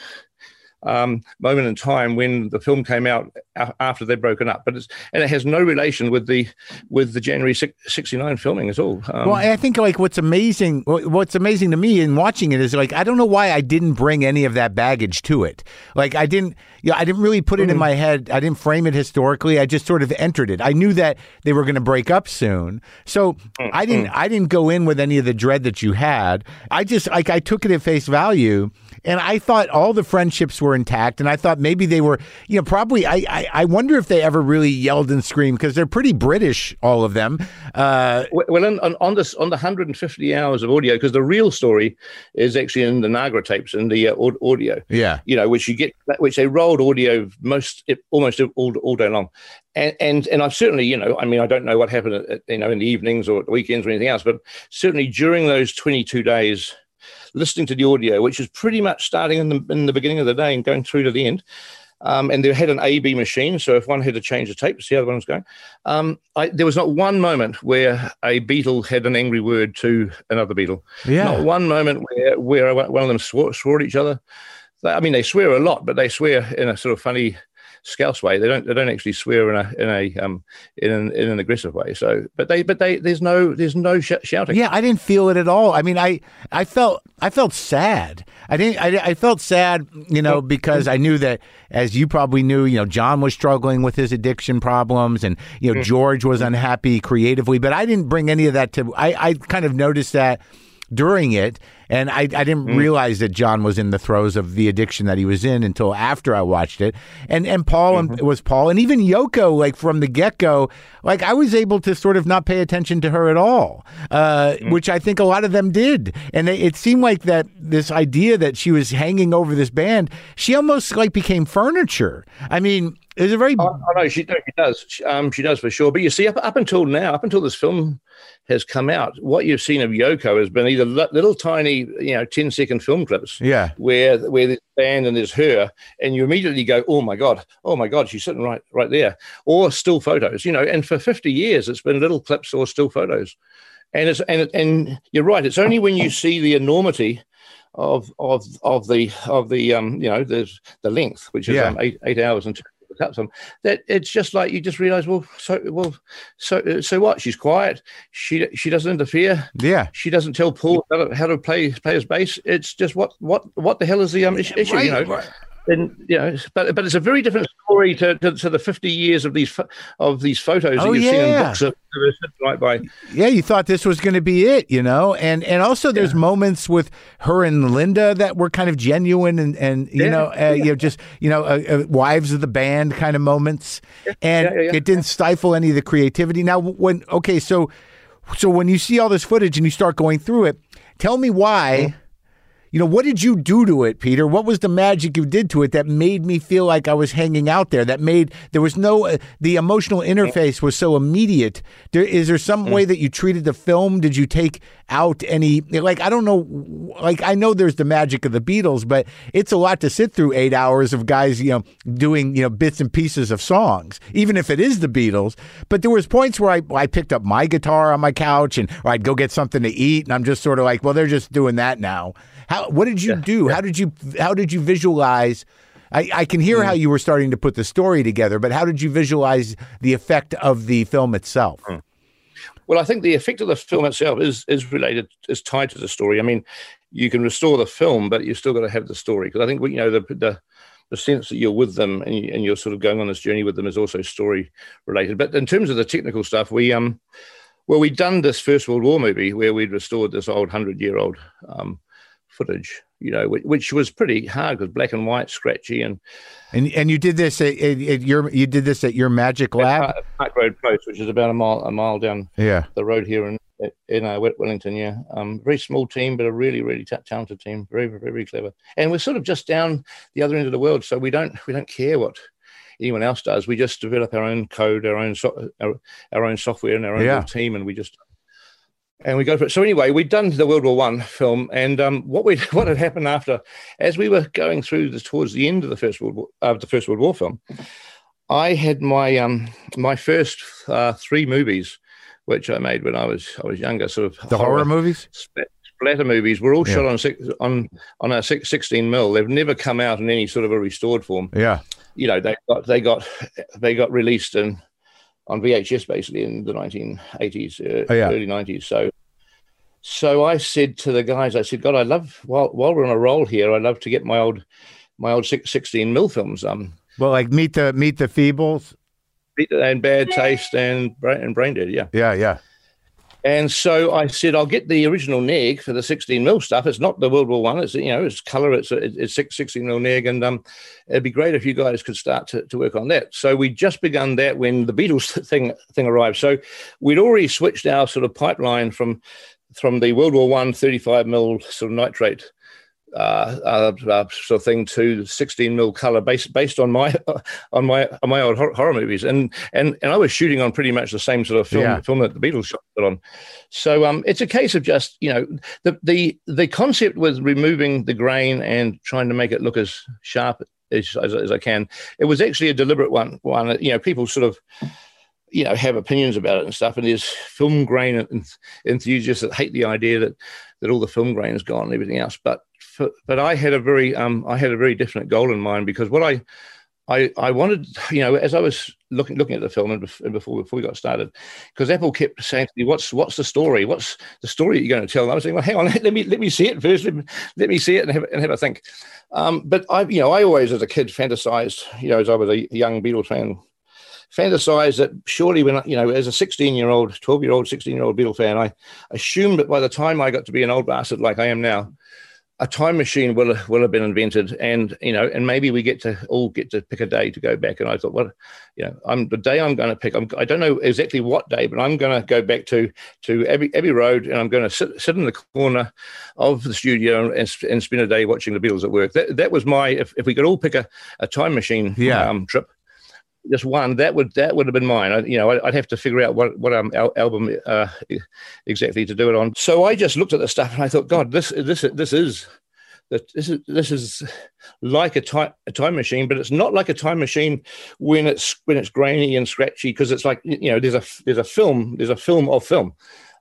um, moment in time when the film came out after they'd broken up. But it's and it has no relation with the with the January 69 filming at all. Um, Well, I think like what's amazing, what's amazing to me in watching it is like I don't know why I didn't bring any of that baggage to it. Like I didn't, yeah, I didn't really put it in mm. my head. I didn't frame it historically. I just sort of entered it. I knew that they were going to break up soon, so mm, I didn't. Mm. I didn't go in with any of the dread that you had. I just like I took it at face value. And I thought all the friendships were intact, and I thought maybe they were, you know, probably. I I, I wonder if they ever really yelled and screamed because they're pretty British, all of them. Uh, Well, on, on, on this on the 150 hours of audio, because the real story is actually in the Nagra tapes and the uh, audio. yeah, You know, which you get, which they rolled audio most almost all, all day long, and and and I've certainly, you know, I mean, I don't know what happened, at, you know, in the evenings or at the weekends or anything else, but certainly during those 22 days, listening to the audio, which is pretty much starting in the in the beginning of the day and going through to the end. Um, and they had an A/B machine, so if one had to change the tape to see how the other one was going, um, I, there was not one moment where a Beatle had an angry word to another Beatle. yeah. Not one moment where where one of them swore, swore at each other. I mean, they swear a lot, but they swear in a sort of funny scouse way. They don't they don't actually swear in a in a um in an in an aggressive way. So, but they but they there's no there's no sh- shouting. Yeah, I didn't feel it at all. I mean, I I felt I felt sad. I didn't. I, I felt sad, you know, because I knew that, as you probably knew, you know, John was struggling with his addiction problems, and you know, George was unhappy creatively. But I didn't bring any of that to. I I kind of noticed that during it, and I, I didn't realize that John was in the throes of the addiction that he was in until after I watched it. And and Paul and, was Paul, and even Yoko, like from the get go, like I was able to sort of not pay attention to her at all, uh, which I think a lot of them did. And it, it seemed like that this idea that she was hanging over this band, she almost like became furniture. I mean, it was a very Oh, oh, no, she, no, she does. She, um, she does for sure. But you see, up, up until now, up until this film has come out, what you've seen of Yoko has been either little tiny, you know, 10 second film clips yeah. where where there's band and there's her, and you immediately go, "Oh my god, oh my god, she's sitting right right there," or still photos, you know. And for 50 years, it's been little clips or still photos, and it's and and you're right. It's only when you see the enormity of of of the of the um you know the the length, which is Yeah. um, eight eight hours and up some that it's just like you just realize well so well so so what? She's quiet. She she doesn't interfere. Yeah. she doesn't tell Paul how to, how to play play his bass. It's just what what what the hell is the um, issue you know? right. And you know but but it's a very different story to, to, to the 50 years of these of these photos Oh, that you've seen in yeah. books that that are sitting right by Yeah, you thought this was going to be it, you know, and and also there's moments with her and Linda that were kind of genuine and and you Yeah, know uh, you know just you know uh, uh, wives of the band kind of moments, and Yeah, yeah, yeah. it didn't stifle any of the creativity. Now, when okay, so so when you see all this footage and you start going through it, tell me why. You know, what did you do to it, Peter? What was the magic you did to it that made me feel like I was hanging out there? That made there was no uh, the emotional interface was so immediate. There is there some way that you treated the film? Did you take out any like I don't know like I know there's the magic of the Beatles, but it's a lot to sit through 8 hours of guys, you know, doing, you know, bits and pieces of songs, even if it is the Beatles. But there was points where I I picked up my guitar on my couch and or I'd go get something to eat and I'm just sort of like, well, they're just doing that now. How what did you do? How did you how did you visualize I, I can hear how you were starting to put the story together, but how did you visualize the effect of the film itself? Well, I think the effect of the film itself is is related, is tied to the story. I mean, you can restore the film, but you still got to have the story because I think you know the the the sense that you're with them and, you, and you're sort of going on this journey with them is also story related. But in terms of the technical stuff, we um, well, we'd done this First World War movie where we'd restored this old hundred year old um, footage, you know, which, which was pretty hard because black and white, scratchy, and And and you did this at, at, your you did this at your Magic Lab. Park, Park Road Post, which is about a mile a mile down Yeah. the road here in in uh, Wellington. Yeah, um, very small team, but a really really ta- talented team. Very very very clever. And we're sort of just down the other end of the world, so we don't we don't care what anyone else does. We just develop our own code, our own so- our, our own software, and our own Yeah. team, and we just. And we go for it. So anyway, we'd done the World War One film, and um, what we what had happened after, as we were going through the towards the end of the First World War, of the First World War film, I had my um my first uh, three movies, which I made when I was I was younger, sort of The horror movies? splat- splatter movies were all shot on six, on on a six, 16 mil. They've never come out in any sort of a restored form. Yeah. You know, they got they got they got released in on VHS basically in the 1980s, uh, Oh, yeah. early 90s. So. So I said to the guys, I said, God, I love while while we're on a roll here, I'd love to get my old my old six, 16 mil films um Well, like meet the meet the Feebles. Meet the and bad taste and brain and brain dead, yeah. Yeah, yeah. And so I said, I'll get the original neg for the 16 mil stuff. It's not the World War One. It's you know, it's color. It's it's six- 16 mil neg, and um, it'd be great if you guys could start to, to work on that. So we just begun that when the Beatles thing thing arrived. So we'd already switched our sort of pipeline from from the World War One 35 mil sort of nitrate uh, uh, uh, sort of thing to 16 mil color based based on my on my on my old horror movies. And and and I was shooting on pretty much the same sort of film Yeah. film that the Beatles shot on. So um it's a case of just you know the the the concept with removing the grain and trying to make it look as sharp as, as, as I can it was actually a deliberate one one you know people sort of you know have opinions about it and stuff. And there's film grain enthusiasts that hate the idea that that all the film grain is gone and everything else. But but I had a very um I had a very definite goal in mind because what I I, I wanted, you know, as I was looking looking at the film and, before before we got started, because Apple kept saying to me, "What's what's the story? What's the story you're going to tell?" And I was saying, "Well, hang on, let me let me see it first. Let me, let me see it and have, and have a think." Um, but I, you know, I always, as a kid, fantasized, you know, as I was a young Beatles fan, fantasized that surely when you know, as a 16 year old, 12 year old, 16 year old Beatle fan, I assumed that by the time I got to be an old bastard like I am now, a time machine will will have been invented, and you know, and maybe we get to all get to pick a day to go back. And I thought, well, you know, I'm the day I'm going to pick. I'm, I don't know exactly what day, but I'm going to go back to to Abbey, Abbey Road, and I'm going to sit sit in the corner of the studio and, and spend a day watching the Beatles at work. That that was my if, if we could all pick a, a time machine Yeah. um, trip. Just one that would that would have been mine. I, you know, I, I'd have to figure out what what um, al- album uh, exactly to do it on. So I just looked at the stuff and I thought, God, this this this is that this is this is like a time a time machine, but it's not like a time machine when it's when it's grainy and scratchy because it's like you know there's a there's a film there's a film of film.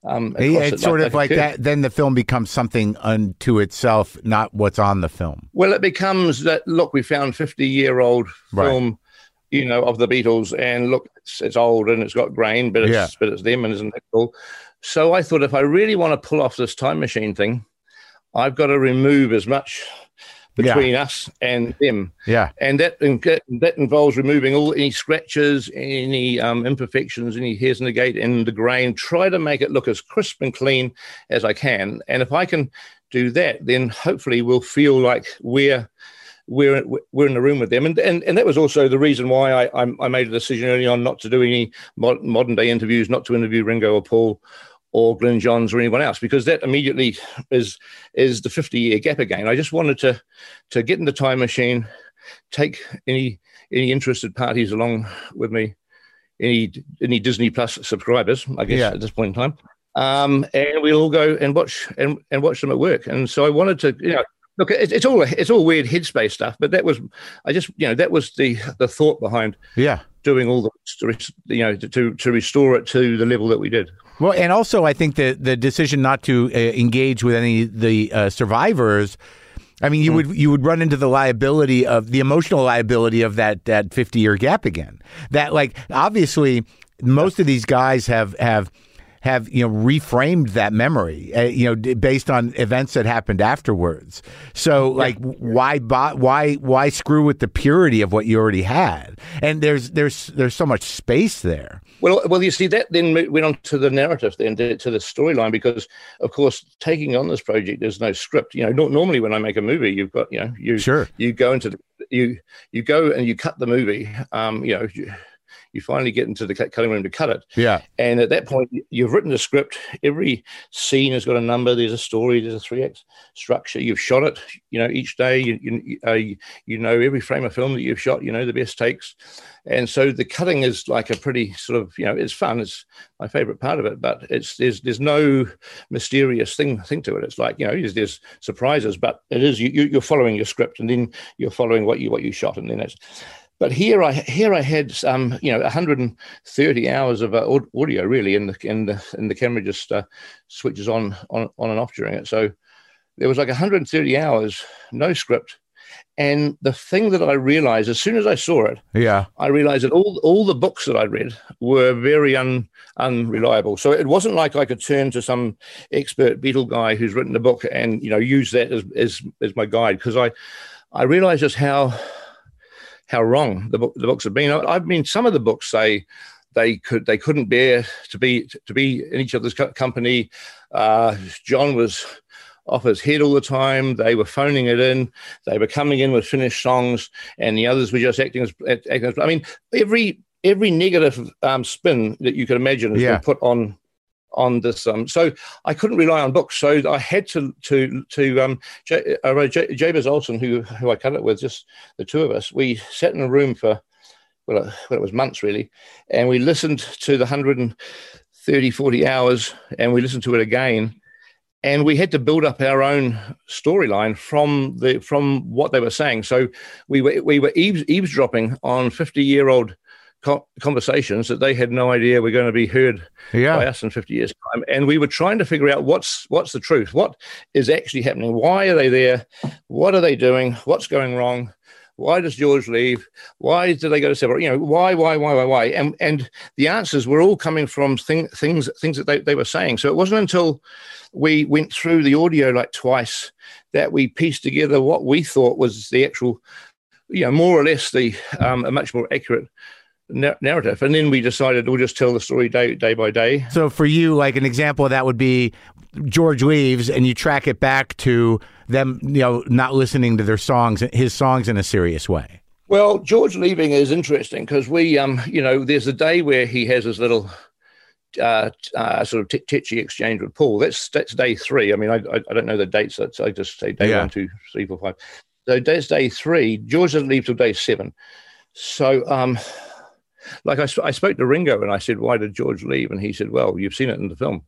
Um, Yeah, it it's sort of a like that. Then the film becomes something unto itself, not what's on the film. Well, it becomes that look, we found 50 year old Right. You know, of the Beatles, and look, it's, it's old and it's got grain, but it's Yeah. but it's them, and isn't that cool? So I thought, if I really want to pull off this time machine thing, I've got to remove as much Yeah. between us and them, Yeah. and that that involves removing all any scratches, any um, imperfections, any hairs in the gate, and the grain. Try to make it look as crisp and clean as I can, and if I can do that, then hopefully we'll feel like we're we're we're in the room with them, and and, and that was also the reason why I I, I made a decision early on not to do any mod, modern day interviews, not to interview Ringo or Paul or Glyn Johns or anyone else, because that immediately is is the fifty year gap again. I just wanted to to get in the time machine, take any any interested parties along with me, any any Disney Plus subscribers, I guess Yeah. at this point in time. Um, and we'll all go and watch and, and watch them at work. And so I wanted to, you know, look, it, it's all it's all weird headspace stuff, but that was I just, you know, that was the the thought behind Yeah. doing all the, you know, to to restore it to the level that we did. Well, and also I think that the decision not to uh, engage with any the uh, survivors. I mean, you would you would run into the liability of the emotional liability of that that fifty year gap again. That like obviously most of these guys have have have you know reframed that memory, uh, you know, d- based on events that happened afterwards. So like, why bo- why why screw with the purity of what you already had? And there's there's there's so much space there. Well, well, you see, that then went on to the narrative, then to, to the storyline, because of course, taking on this project, there's no script. You know, nor normally when I make a movie, you've got, you know, you Sure. you go into the, you you go and you cut the movie. Um, you know, you, you finally get into the cutting room to cut it, Yeah. and at that point, you- you've written a script. Every scene has got a number. There's a story. There's a three act structure. You've shot it. You know, each day you you, uh, you know every frame of film that you've shot. You know the best takes, and so the cutting is like a pretty sort of you know it's fun. It's my favorite part of it, but it's there's there's no mysterious thing thing to it. It's like you know there's, there's surprises, but it is you, you you're following your script, and then you're following what you what you shot, and then it's. But here I here I had um you know 130 hours of uh, audio really, and the and the and the camera just uh, switches on on on and off during it. So there was like 130 hours, no script. And the thing that I realized as soon as I saw it, Yeah. I realized that all all the books that I'd read were very un, unreliable. So it wasn't like I could turn to some expert Beatle guy who's written a book and you know use that as as, as my guide because I I realized just how how wrong the book the books have been. I, I mean, some of the books say they could they couldn't bear to be to be in each other's co- company. Uh, John was off his head all the time. They were phoning it in. They were coming in with finished songs, and the others were just acting as. Acting as I mean, every every negative um, spin that you could imagine has Yeah. been put on on this. Um, so I couldn't rely on books. So I had to to to um, J- uh, J- Jabez Olssen, who who I cut it with, just the two of us. We sat in a room for well, uh, well, it was months really, and we listened to the 130, 40 hours, and we listened to it again and we had to build up our own storyline from the from what they were saying. So we were we were eaves, eavesdropping on fifty year old co- conversations that they had no idea were going to be heard by us in fifty years time, and we were trying to figure out what's what's the truth, what is actually happening, why are they there, what are they doing, what's going wrong. Why does George leave? Why did they go to separate? You know, why, why, why, why, why? And and the answers were all coming from thing, things things that they, they were saying. So it wasn't until we went through the audio like twice that we pieced together what we thought was the actual, you know, more or less the um, a much more accurate narrative. And then we decided we'll just tell the story day day by day. So for you, like an example of that would be George leaves, and you track it back to them, you know, not listening to their songs, his songs in a serious way. Well, George leaving is interesting because we, um, you know, there's a day where he has his little uh, uh, sort of t- titchy exchange with Paul. That's that's day three. I mean, I I, I don't know the dates. That's I just say day Yeah. one, two, three, four, five. So that's day three. George doesn't leave till day seven. So, um, like I, I spoke to Ringo and I said, "Why did George leave?" And he said, "Well, you've seen it in the film."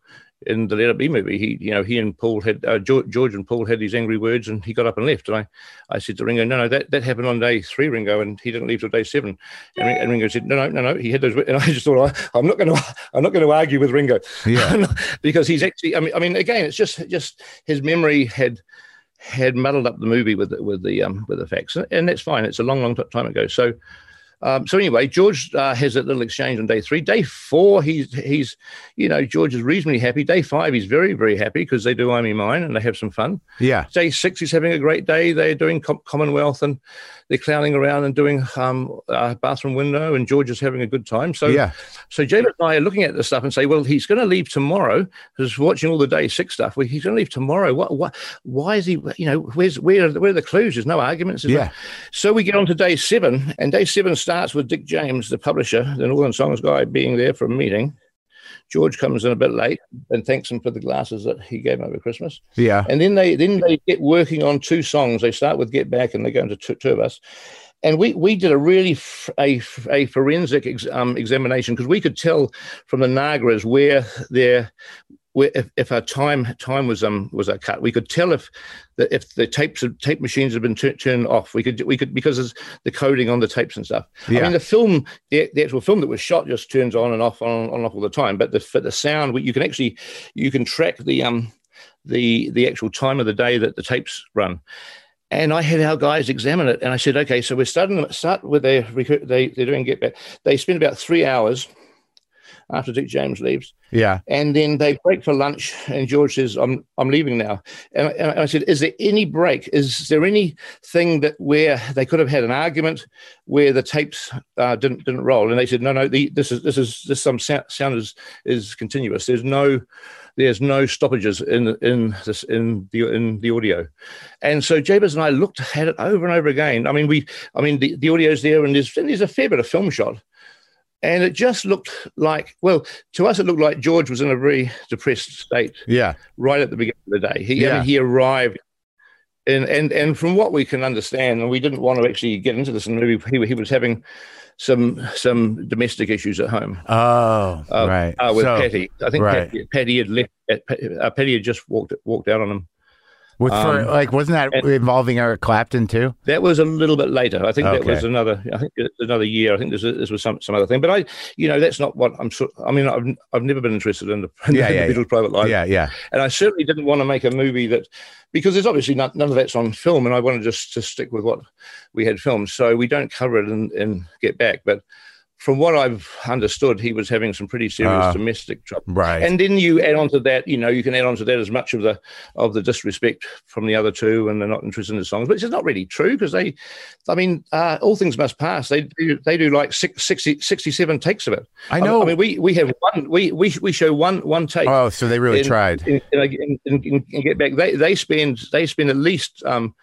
In the Let It Be movie, he, you know, he and Paul had uh, George, George and Paul had these angry words, and he got up and left. And I, I said to Ringo, "No, no, that, that happened on day three, Ringo, and he didn't leave till day seven. And, and Ringo said, "No, no, no, no, he had those." And I just thought, I, I'm not going to, I'm not going to argue with Ringo, Yeah. because he's actually. I mean, I mean, again, it's just, just his memory had had muddled up the movie with the, with the um with the facts, and that's fine. It's a long, long time ago. So Um, so anyway, George uh, has that little exchange on day three. Day four, he's he's, you know, George is reasonably happy. Day five, he's very very happy because they do I Me Mine and they have some fun. Yeah. Day six, he's having a great day. They're doing Com- Commonwealth and they're clowning around and doing um, uh, bathroom window, and George is having a good time. So Yeah. so Jabez and I are looking at this stuff and say, well, he's going to leave tomorrow. Because watching all the day six stuff, well, he's going to leave tomorrow. What? What? Why is he? You know, where's where? Where are the clues? There's no arguments. There's no- Yeah. so we get on to day seven, and day seven starts with Dick James, the publisher, the Northern Songs guy, being there for a meeting. George comes in a bit late and thanks him for the glasses that he gave him over Christmas. Yeah. And then they then they get working on two songs. They start with Get Back and they go into two, two of us. And we we did a really f- a, f- a forensic ex, um, examination because we could tell from the Nagras where their if, if our time time was um was a cut, we could tell if the if the tapes tape machines had been tu- turned off. We could we could because of the coding on the tapes and stuff. Yeah. I mean the film the, the actual film that was shot just turns on and off on, on and off all the time. But the for the sound you can actually you can track the um the the actual time of the day that the tapes run. And I had our guys examine it, and I said, "Okay, so we're starting start with their. They they're doing get back. They spend about three hours after Dick James leaves, Yeah. and then they break for lunch. And George says, "I'm I'm leaving now." And, and I said, "Is there any break? Is there anything that where they could have had an argument where the tapes uh, didn't didn't roll?" And they said, "No, no. The, this is this is this some sound, sound is is continuous. There's no." There's no stoppages in in this in the in the audio, and so Jabez and I looked at it over and over again. I mean, we, I mean, the, the audio's there, and there's and there's a fair bit of film shot, and it just looked like, well, to us, it looked like George was in a very depressed state Yeah. right at the beginning of the day. He, I Yeah. mean, he arrived, and and and from what we can understand, and we didn't want to actually get into this and movie, he, he was having some some domestic issues at home Oh, Uh, right. uh, with So, Pattie. I think right. Pattie, Pattie had left. Uh, Pattie had just walked walked out on him. With for, um, like, wasn't that and- involving Eric Clapton too? That was a little bit later. I think that was another. I think another year. I think this, this was some, some other thing. But I, you know, that's not what I'm. So, I mean, I've, I've never been interested in the, in Yeah, the yeah, Beatles' private life, Yeah. Yeah. and I certainly didn't want to make a movie that because there's obviously not, none of that's on film, and I wanted just to stick with what we had filmed. So we don't cover it and get back. But from what I've understood, he was having some pretty serious Ah. domestic trouble. Right. And then you add on to that, you know, you can add on to that as much of the of the disrespect from the other two, and they're not interested in the songs, which is not really true because they, I mean, uh, all things must pass. They do, they do like six, 60, 67 takes of it. I know. I mean, we we have one, we we we show one one take. oh, so they really in- tried. in, in, in get back. They they spend they spend at least um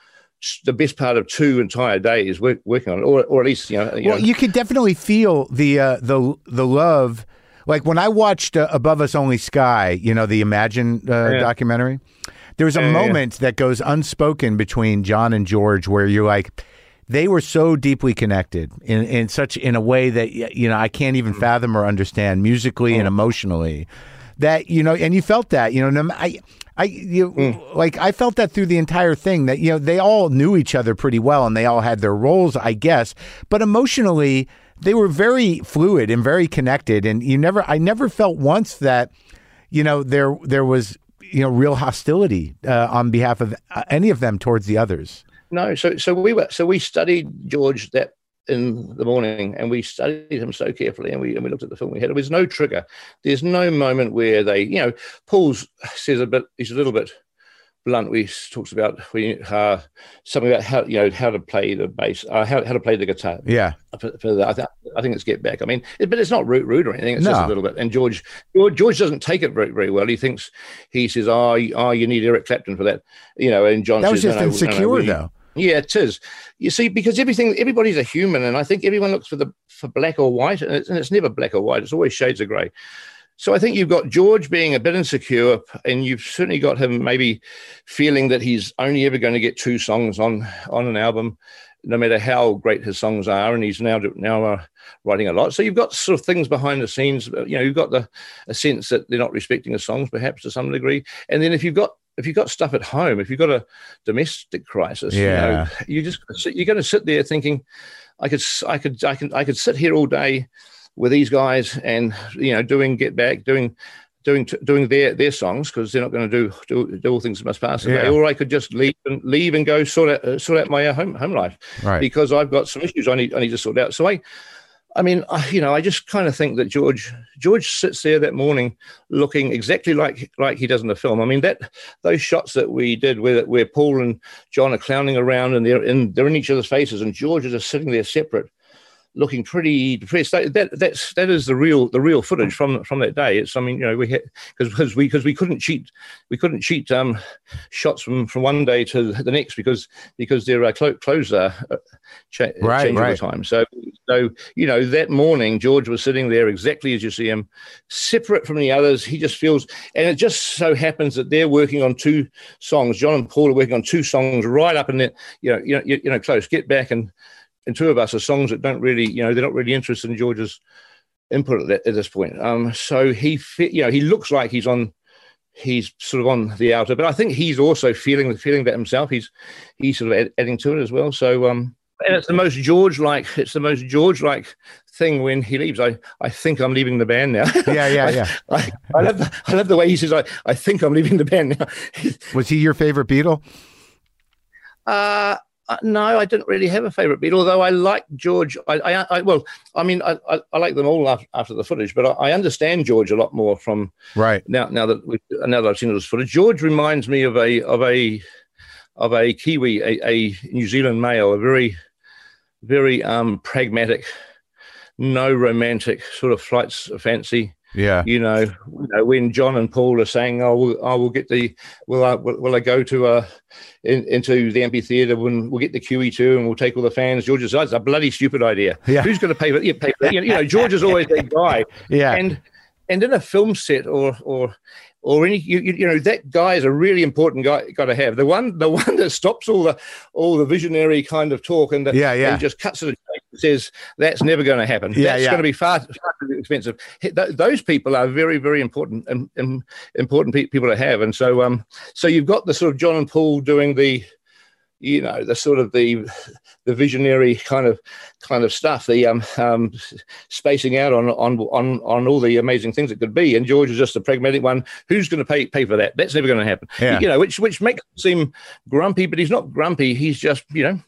the best part of two entire days work, working on it, or or at least you know. You well, know you could definitely feel the uh, the the love. Like when I watched uh, Above Us Only Sky, you know, the Imagine uh, Yeah. documentary. There was a Yeah, yeah, yeah. moment that goes unspoken between John and George, where you're like, they were so deeply connected in in such in a way that you know I can't even fathom or understand musically and emotionally. That you know, and you felt that you know, no, I. I you like I felt that through the entire thing that you know they all knew each other pretty well and they all had their roles I guess. But emotionally they were very fluid and very connected. And you never I never felt once that you know there there was you know real hostility uh, on behalf of uh, any of them towards the others. No, so so we were so we studied George that in the morning, and we studied him so carefully, and we and we looked at the film we had. There was no trigger. There's no moment where they, you know, Paul's says a bit. He's a little bit blunt. We talks about we uh, something about how you know how to play the bass, uh, how how to play the guitar. Yeah. For, for the, I, th- I think it's get back. I mean, it, but it's not rude, rude or anything. It's just a little bit. And George, George, George doesn't take it very, very well. He thinks he says, "Oh, you- oh, you need Eric Clapton for that," you know. And John That was says, just "No, no, no, no, insecure we- though. Yeah, it is. You see, because everything, everybody's a human, and I think everyone looks for the for black or white, and it's, and it's never black or white. It's always shades of grey. So I think you've got George being a bit insecure, and you've certainly got him maybe feeling that he's only ever going to get two songs on on an album, no matter how great his songs are, and he's now now uh, writing a lot. So you've got sort of things behind the scenes. You know, you've got the a sense that they're not respecting the songs, perhaps to some degree, and then if you've got if you've got stuff at home, if you've got a domestic crisis, you know, you just you're going to sit there thinking, I could, I could, I can, I could sit here all day with these guys and you know doing get back, doing doing doing their their songs because they're not going to do, do do all things must pass away, Yeah. or I could just leave and leave and go sort out uh, sort out my uh, home home life Right. because I've got some issues I need I need to sort out. So I, I mean, I, you know, I just kind of think that George George sits there that morning looking exactly like like he does in the film. I mean, that those shots that we did where where Paul and John are clowning around and they're in they're in each other's faces, and George is just sitting there separate. Looking pretty depressed. That, that that's that is the real the real footage from from that day. It's I mean you know we had because we because we couldn't cheat we couldn't cheat um shots from from one day to the next because because their uh, clo- clothes uh, cha- Right, change all right. the time. So so you know that morning George was sitting there exactly as you see him, separate from the others. He just feels, and it just so happens that they're working on two songs. John and Paul are working on two songs right up in the you know you know you, you know close. Get back and and two of us are songs that don't really you know they're not really interested in George's input at, this point. Um, so he fe- you know he looks like he's on he's sort of on the outer, but I think he's also feeling the feeling that himself. He's he's sort of adding to it as well. So um, and it's the most George like it's the most George like thing when he leaves. I I think I'm leaving the band now. Yeah, yeah, I- yeah. I, I love the, I love the way he says I I think I'm leaving the band now. Was he your favorite Beatle? Uh, uh, no, I didn't really have a favorite beat, although I like George. I, I, I well, I mean, I, I, I like them all after, the footage, but I, I understand George a lot more from Right. now. Now that we, now that I've seen all this footage, George reminds me of a of a of a Kiwi, a, a New Zealand male, a very very um pragmatic, no romantic sort of flights of fancy Yeah. you know, you know, when John and Paul are saying, "Oh, we'll, I will get the, will I, will, will I go to uh, in, into the amphitheater when we'll get the QE2 and we'll take all the fans?" George says, "That's a bloody stupid idea. Yeah. Who's going to pay for yeah, pay for that?" You know, you know, George is always that guy, Yeah. and and in a film set or or or any you, you know that guy is a really important guy got to have the one the one that stops all the all the visionary kind of talk and, the, Yeah, yeah. and just cuts it and says that's never going to happen Yeah, that's yeah. going to be far, far too expensive Th- those people are very very important and, and important pe- people to have and so um so you've got the sort of John and Paul doing the you know the sort of the the visionary kind of kind of stuff the um, um spacing out on on on on all the amazing things it could be and george is just a pragmatic one who's going to pay pay for that that's never going to happen Yeah. you know which which makes him seem grumpy but he's not grumpy he's just you know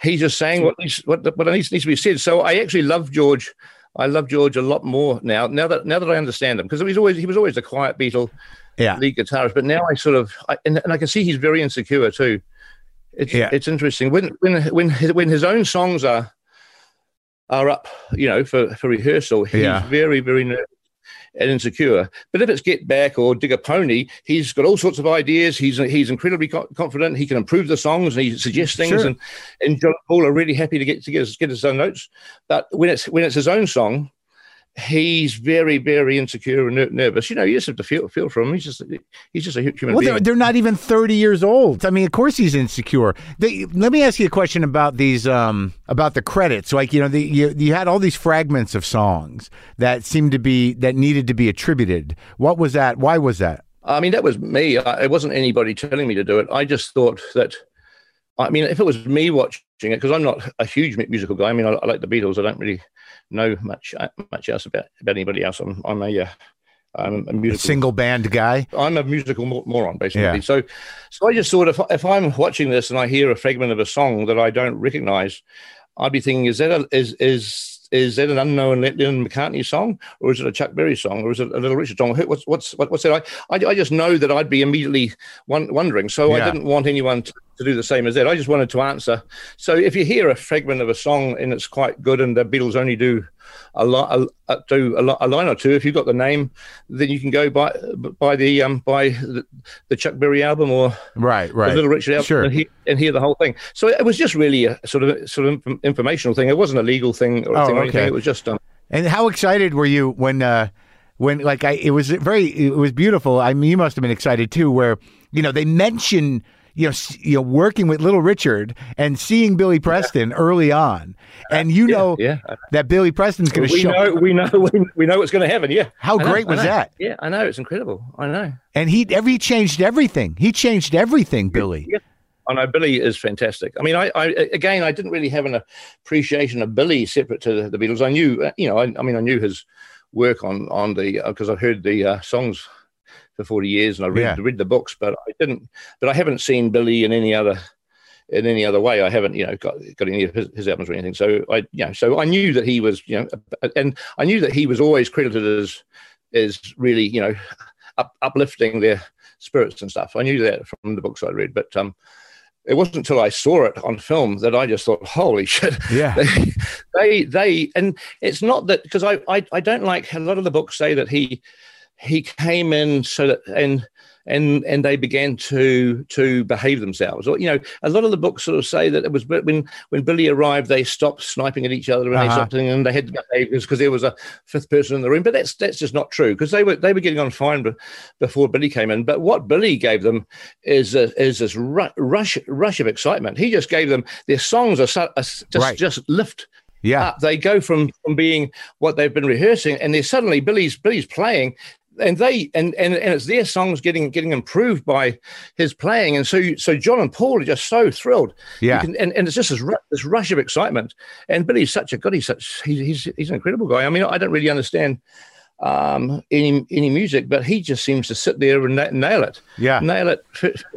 he's just saying what needs what what needs, needs to be said so i actually love george I love George a lot more now. Now that now that I understand him, because he was always he was always a quiet Beatle Yeah. lead guitarist, but now I sort of I, and, and I can see he's very insecure too. It's Yeah. it's interesting when when when his, when his own songs are are up, you know, for for rehearsal. He's Yeah. very very nervous and insecure. But if it's Get Back or Dig a Pony, he's got all sorts of ideas. He's he's incredibly co- confident. He can improve the songs and he suggests things. Sure. And and John Paul are really happy to get to get his, get his own notes. But when it's when it's his own song, he's very very insecure and nervous. You know, you just have to feel feel for him. He's just he's just a human Well, being. they're, they're not even 30 years old. I mean, of course he's insecure. They, let me ask you a question about these, um, about the credits. Like, you know, the, you, you had all these fragments of songs that seemed to be, that needed to be attributed. What was that? Why was that? I mean, that was me. I, it wasn't anybody telling me to do it. I just thought that. I mean, if it was me watching it, because I'm not a huge musical guy. I mean, I, I like the Beatles. I don't really know much uh, much else about, about anybody else. I'm I'm a uh, I'm a A musical. single band guy? I'm a musical moron, basically. Yeah. So, so I just thought if if I'm watching this and I hear a fragment of a song that I don't recognize, I'd be thinking, is that a, is is is that an unknown Lennon McCartney song, or is it a Chuck Berry song, or is it a Little Richard song? What's what's what, what's that? I, I I just know that I'd be immediately wondering. So Yeah. I didn't want anyone to, to do the same as that. I just wanted to answer. So if you hear a fragment of a song and it's quite good, and the Beatles only do a lot, a, do a, lot, a line or two. If you've got the name, then you can go by by the um by the, the Chuck Berry album or Right, the right. Little Richard album Sure. and, hear, and hear the whole thing. So it was just really a sort of sort of informational thing. It wasn't a legal thing or, Oh, thing or anything. okay. It was just um, And how excited were you when, uh, when like I, it was very, it was beautiful. I mean, you must have been excited too, where you know they mention you know s- you know working with Little Richard and seeing Billy Preston early on, and you know yeah. that Billy Preston's going to We show. know, we know, we, we know what's going to happen. Yeah. How I know, great I was that? Yeah, I know. It's incredible. I know. And he every he changed everything. He changed everything, Billy. Yeah. I know Billy is fantastic. I mean, I, I again, I didn't really have an appreciation of Billy separate to the Beatles. I knew, uh, you know, I, I mean, I knew his work on on the because uh, I've heard the uh, songs for 40 years and I read, yeah. read the books, but I didn't, but I haven't seen Billy in any other, in any other way. I haven't, you know, got, got any of his, his albums or anything. So I, you know, so I knew that he was, you know, and I knew that he was always credited as, as really, you know, up, uplifting their spirits and stuff. I knew that from the books I read, but, um, it wasn't until I saw it on film that I just thought, "Holy shit!" Yeah, they, they, they and it's not that because I, I, I don't like a lot of the books say that he he came in so that and and and they began to to behave themselves. Or you know, a lot of the books sort of say that it was when when Billy arrived, they stopped sniping at each other and uh-huh. they stopped and they had to behave because there was a fifth person in the room. But that's that's just not true because they were they were getting on fine before Billy came in. But what Billy gave them is a, is this rush rush of excitement. He just gave them their songs are, are just right. just lift yeah, they go from from being what they've been rehearsing, and they're suddenly Billy's Billy's playing, and they and, and and it's their songs getting getting improved by his playing, and so so John and Paul are just so thrilled. Yeah, can, and, and it's just this, this rush of excitement. And Billy's such a good. He's such he's he's, he's an incredible guy. I mean, I don't really understand um, any any music, but he just seems to sit there and na- nail it. Yeah, nail it.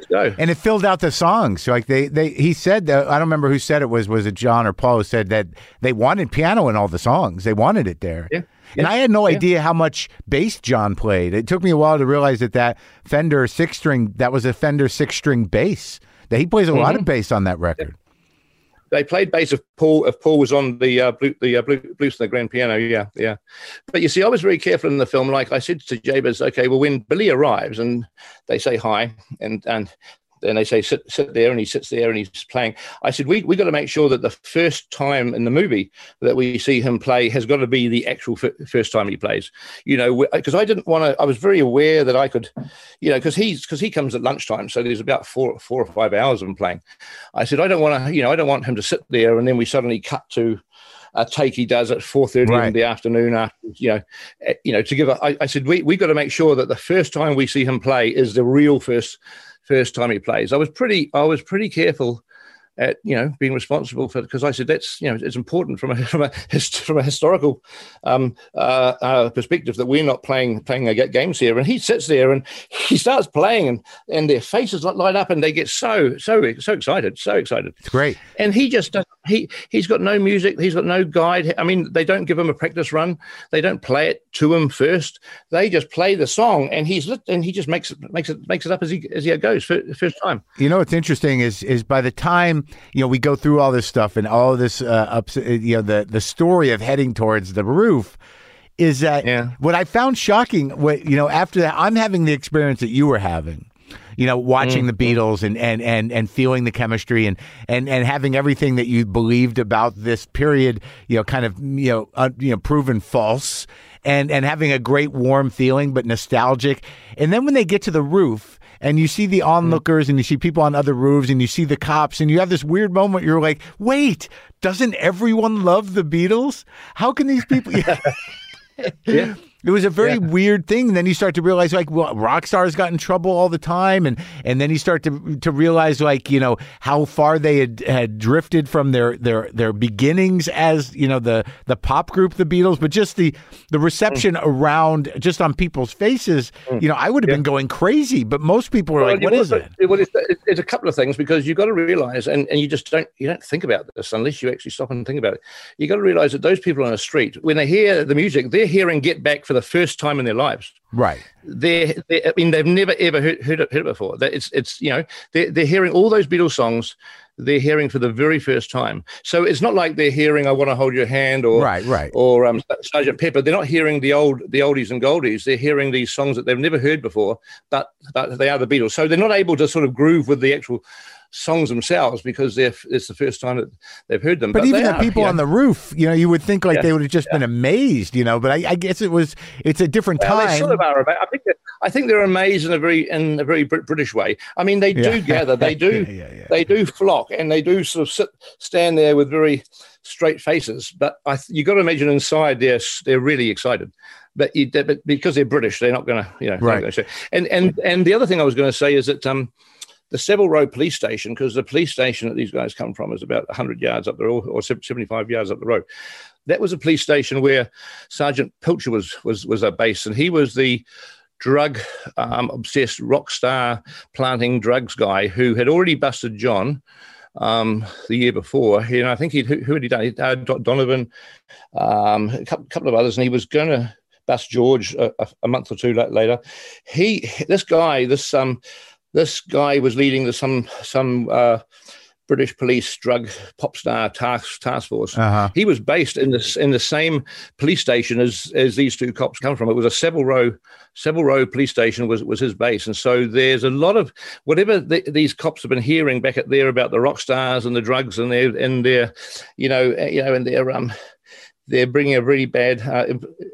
go. And it filled out the songs. Like they they he said that I don't remember who said it was was it John or Paul who said that they wanted piano in all the songs. They wanted it there. Yeah. And I had no yeah. idea how much bass John played. It took me a while to realize that that Fender six string that was a Fender six string bass. That he plays a mm-hmm. lot of bass on that record. They played bass if Paul if Paul was on the uh, blue, the uh, blue, blues and the grand piano. Yeah, yeah. But you see, I was very careful in the film. Like I said to Jabez, okay, well, when Billy arrives and they say hi, and and and they say sit sit there and he sits there and he's playing. I said we we got to make sure that the first time in the movie that we see him play has got to be the actual f- first time he plays. You know because i didn't want to i was very aware that i could you know because he's because he comes at lunchtime so there's about four four or five hours of him playing. I said i don't want to you know i don't want him to sit there and then we suddenly cut to a take he does at four thirty right. in the afternoon after you know eh, you know to give a, I, I said we we got to make sure that the first time we see him play is the real first first time he plays. I was pretty I was pretty careful at you know being responsible for because I said that's you know it's important from a from a from a historical um, uh, uh, perspective that we're not playing playing games here. And he sits there and he starts playing and and their faces light up and they get so so so excited, so excited. It's great. And he just he he's got no music, he's got no guide. I mean, they don't give him a practice run, they don't play it to him first. They just play the song and he's lit and he just makes it makes it makes it up as he as he goes first time. You know what's interesting is is by the time you know, we go through all this stuff and all this, uh, ups, uh, you know, the the story of heading towards the roof is that yeah. what I found shocking. What you know, after that, I'm having the experience that you were having. You know, watching mm-hmm. the Beatles and, and and and feeling the chemistry and and and having everything that you believed about this period, you know, kind of you know, uh, you know, proven false, and and having a great warm feeling but nostalgic. And then when they get to the roof and you see the onlookers mm-hmm. and you see people on other roofs and you see the cops and you have this weird moment you're like wait doesn't everyone love the beatles how can these people yeah it was a very yeah. weird thing. And then you start to realize, like, well, rock stars got in trouble all the time, and and then you start to to realize, like, you know, how far they had, had drifted from their their their beginnings as you know the the pop group, the Beatles, but just the the reception mm. around, just on people's faces. Mm. You know, I would have yeah. been going crazy, but most people were well, like, "What is it?" Well, it's, it's, a couple of things because you've got to realize, and, and you just don't you don't think about this unless you actually stop and think about it. You got to realize that those people on the street, when they hear the music, they're hearing "Get Back" for the first time in their lives. Right. They're, they're I mean, they've never ever heard, heard, it, heard it before. It's, it's, you know, they're, they're hearing all those Beatles songs. They're hearing for the very first time. So it's not like they're hearing "I Want to Hold Your Hand" or right, right, or um, Sergeant Pepper. They're not hearing the old, the oldies and goldies. They're hearing these songs that they've never heard before, but but they are the Beatles. So they're not able to sort of groove with the actual songs themselves because it's the first time that they've heard them. But, but even the are, people on the roof, you know, you would think like yeah, they would have just yeah. been amazed, you know. But I, I, guess it was it's a different well, time. Sort of are. I think that, I think they're amazed in a very in a very British way. I mean, they do gather, they do they do flock, and they do sort of sit stand there with very straight faces. But I, you got to imagine inside they're they're really excited. But, you, but because they're British, they're not going to, you know, right. And and and the other thing I was going to say is that um, the Savile Row police station, because the police station that these guys come from is about 100 yards up the road or 75 yards up the road. that was a police station where Sergeant Pilcher was was was a base, and he was the drug um, obsessed rock star planting drugs guy who had already busted John um, the year before. Know, I think he who, who had he done? He had Donovan, um, a couple, couple of others, and he was going to bust George a, a, month or two later. He, this guy, this um, this guy was leading the some some. Uh, British police drug pop star task task force. Uh-huh. He was based in this in the same police station as as these two cops come from. It was a Savile Row Savile Row police station was was his base, and so there's a lot of whatever the, these cops have been hearing back at there about the rock stars and the drugs and their and their you know you know and their um they're bringing a really bad uh,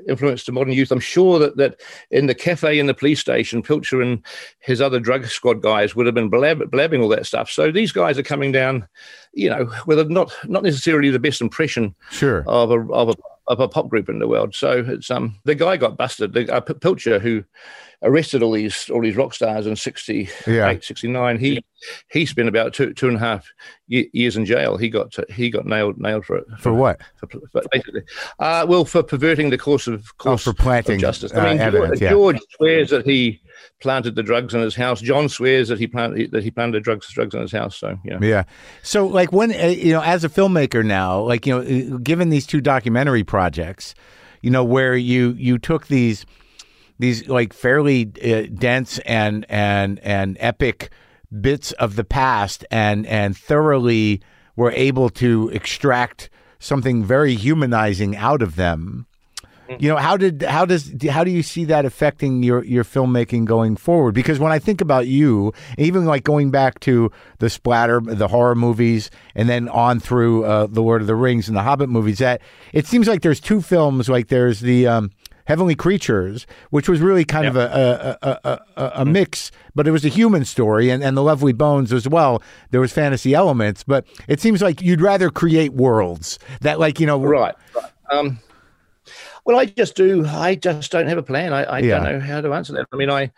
influence to modern youth. I'm sure that, that in the cafe in the police station, Pilcher and his other drug squad guys would have been blab- blabbing all that stuff. So these guys are coming down, you know, with a not not necessarily the best impression sure. of a of a of a pop group in the world. So it's um the guy got busted. The, uh, Pilcher who arrested all these all these rock stars in 68, yeah. 69. He he spent about two two and a half years in jail. He got to, he got nailed nailed for it. For, for what? For, for basically, uh, well, for perverting the course of oh, course oh, for planting justice. I mean, uh, evidence, George, yeah. George swears that he planted the drugs in his house. John swears that he planted that he planted drugs drugs in his house. So yeah, yeah. So like when uh, you know, as a filmmaker now, like you know, given these two documentary projects, you know, where you you took these these like fairly uh, dense and and and epic bits of the past and and thoroughly were able to extract something very humanizing out of them. You know how did how does how do you see that affecting your your filmmaking going forward because when i think about you even like going back to the splatter the horror movies and then on through uh, the lord of the rings and the hobbit movies that it seems like there's two films like there's the um, Heavenly Creatures, which was really kind yep. of a a, a, a, a, mix, but it was a human story, and, and the Lovely Bones as well. There was fantasy elements, but it seems like you'd rather create worlds that, like you know, right. right. Um, well, I just do. I just don't have a plan. I, I yeah. don't know how to answer that. I mean, I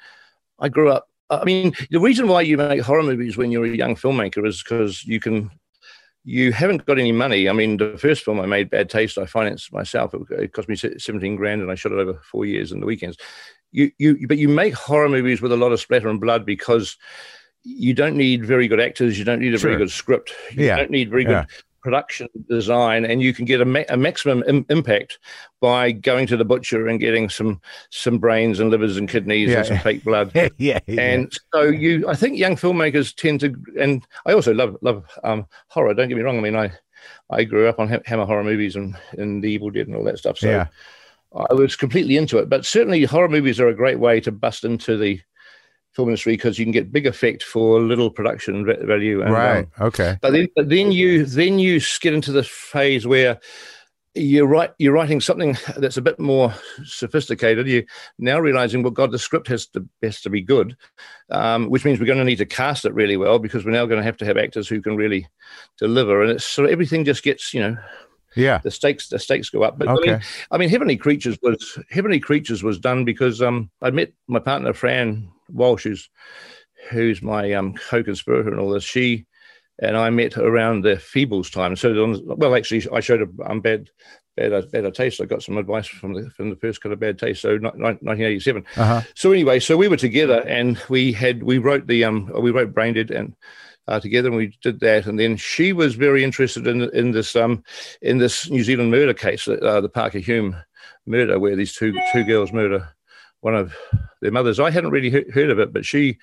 I grew up. I mean, the reason why you make horror movies when you're a young filmmaker is because you can you haven't got any money. I mean, the first film I made, Bad Taste, I financed myself. It, cost me 17 grand and I shot it over four years in the weekends. You, you, but you make horror movies with a lot of splatter and blood because you don't need very good actors. You don't need a sure. very good script. You yeah. don't need very yeah. Production design, and you can get a, ma- a maximum Im- impact by going to the butcher and getting some some brains and livers and kidneys yeah. and some fake blood. yeah, yeah, and so you, I think young filmmakers tend to, and I also love love um, horror. Don't get me wrong. I mean, I I grew up on Hammer horror movies and and The Evil Dead and all that stuff. So yeah. I was completely into it. But certainly, horror movies are a great way to bust into the film industry because you can get big effect for little production value. And, right. Um, okay. But then, but then you then you get into the phase where you're right. You're writing something that's a bit more sophisticated. You now realizing, well, God, the script has to has to be good, um, which means we're going to need to cast it really well because we're now going to have to have actors who can really deliver. And it's so everything just gets you know yeah the stakes the stakes go up but okay. I, mean, I mean heavenly creatures was heavenly creatures was done because um i met my partner fran Walsh, who's who's my um, co-conspirator and all this, she and I met around the Feebles time. So, well, actually, I showed a um, bad, bad, bad taste. I got some advice from the from the first kind of bad taste. So, 1987. Uh-huh. So anyway, so we were together and we had we wrote the um we wrote Braindead and. Uh, together, and we did that, and then she was very interested in in this um in this New Zealand murder case, uh, the Parker Hulme murder, where these two two girls murder one of their mothers. I hadn't really heard of it, but she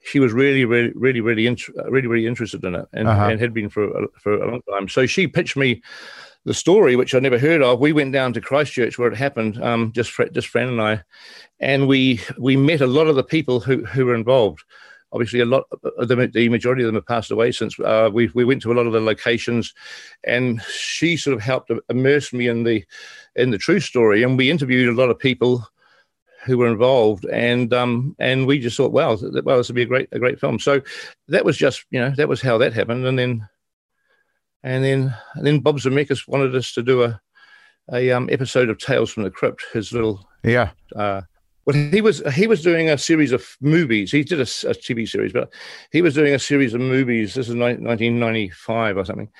she was really, really, really, really, int- really, really interested in it, and, uh-huh. and had been for a, for a long time. So she pitched me the story, which I never heard of. We went down to Christchurch where it happened, um, just just Fran and I, and we we met a lot of the people who who were involved. Obviously, a lot of them, the majority of them have passed away since uh, we we went to a lot of the locations, and she sort of helped immerse me in the in the true story. And we interviewed a lot of people who were involved, and um, and we just thought, wow, well, this would be a great a great film. So that was just you know that was how that happened, and then and then and then Bob Zemeckis wanted us to do a a um, episode of Tales from the Crypt. His little yeah. Uh, well, he was he was doing a series of movies. He did a, a TV series, but he was doing a series of movies. This is 1995 or something.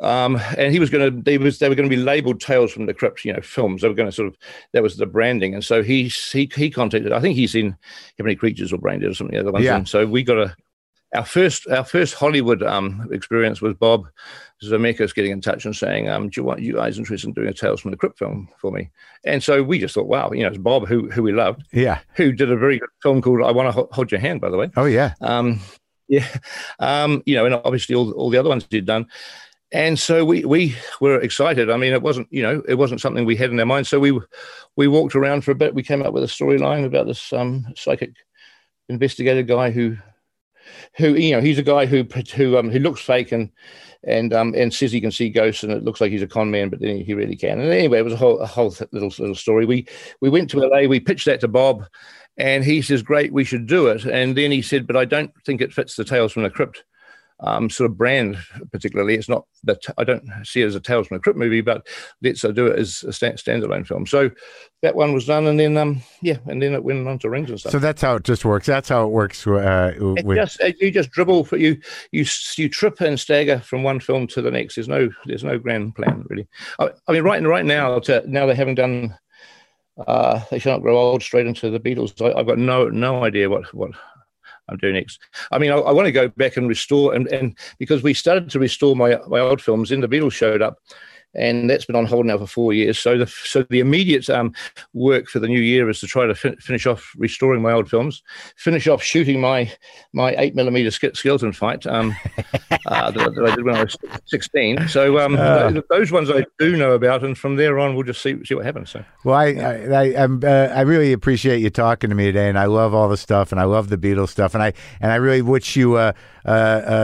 Um, and he was going to, they was, they were going to be labeled Tales from the Crypt, you know, films. They were going to sort of, that was the branding. And so he, he, he contacted, I think he's seen Heavenly Creatures or Brain Dead or something, the other ones. Yeah. And so we got a, our first, our first Hollywood um, experience was Bob Zemeckis getting in touch and saying, um, "Do you want you guys interested in doing a Tales from the Crypt film for me?" And so we just thought, "Wow, you know, it's Bob who who we loved, Yeah. who did a very good film called I Want to Hold Your Hand, by the way." Oh yeah. Um, yeah, um, you know, and obviously all all the other ones he'd done. And so we we were excited. I mean, it wasn't you know it wasn't something we had in our mind. So we we walked around for a bit. We came up with a storyline about this um, psychic investigator guy who who you know he's a guy who who um, who looks fake and and um and says he can see ghosts and it looks like he's a con man, but then he really can. And anyway, it was a whole a whole little little story. We we went to LA. We pitched that to Bob. And he says, "Great, we should do it." And then he said, "But I don't think it fits the Tales from the Crypt um, sort of brand, particularly. It's not that I don't see it as a Tales from the Crypt movie, but let's uh, do it as a stand- standalone film." So that one was done, and then um, yeah, and then it went on to rings and stuff. So that's how it just works. That's how it works. Uh, with, just uh, you just dribble for you you you trip and stagger from one film to the next. There's no there's no grand plan really. I, I mean, right right now to, now they haven't done. Uh, they shall not grow old straight into the Beatles. I, I've got no no idea what what I'm doing next. I mean, I, I want to go back and restore and and because we started to restore my my old films, then the Beatles showed up. And that's been on hold now for four years. So the so the immediate um, work for the new year is to try to fin- finish off restoring my old films, finish off shooting my my eight millimeter ske- skeleton fight um, uh, that, that I did when I was sixteen. So um, Uh. th- those ones I do know about, and from there on we'll just see see what happens. So Well, I I I, uh, I really appreciate you talking to me today, and I love all the stuff, and I love the Beatles stuff, and I and I really wish you uh,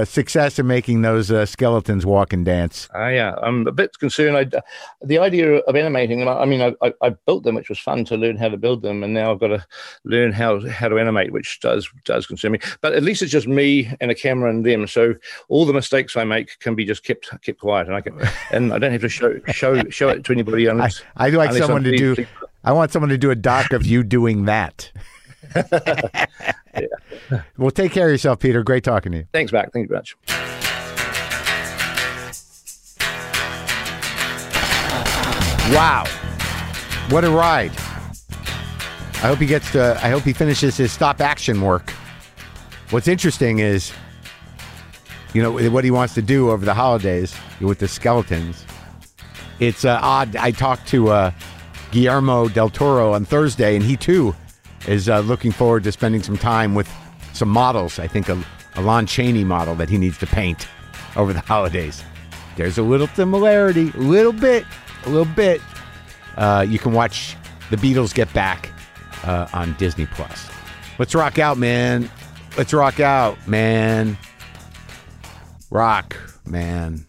success in making those uh, skeletons walk and dance. uh, yeah, I'm a bit concerned. I, the idea of animating them. I mean, I, I, I built them, which was fun to learn how to build them, and now I've got to learn how how to animate, which does does concern me. But at least it's just me and a camera and them, so all the mistakes I make can be just kept kept quiet, and I can and I don't have to show show show it to anybody I unless I'd like someone to do. I want someone to do a doc of you doing that. Well, take care of yourself, Peter. Great talking to you. Thanks, Marc. Thank you very much. Wow, what a ride! I hope he gets to. I hope he finishes his stop action work. What's interesting is, you know, what he wants to do over the holidays with the skeletons. It's uh, odd. I talked to uh, Guillermo del Toro on Thursday, and he too is uh, looking forward to spending some time with some models. I think a, a Lon Chaney model that he needs to paint over the holidays. There's a little similarity, a little bit, a little bit. Uh, you can watch the Beatles get back uh, on Disney Plus. Let's rock out, man. Let's rock out, man. Rock, man.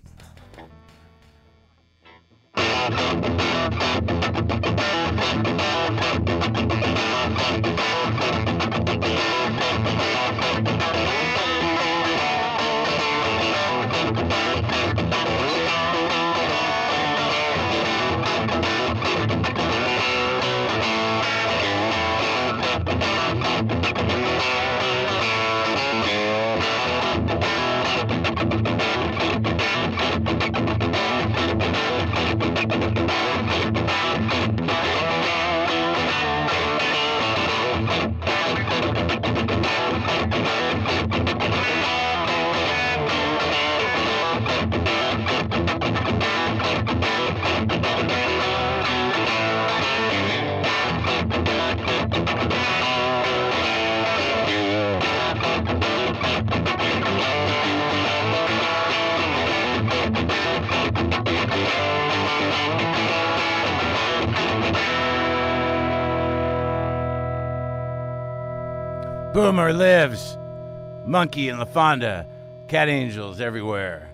Boomer lives. Monkey and LaFonda. Cat angels everywhere.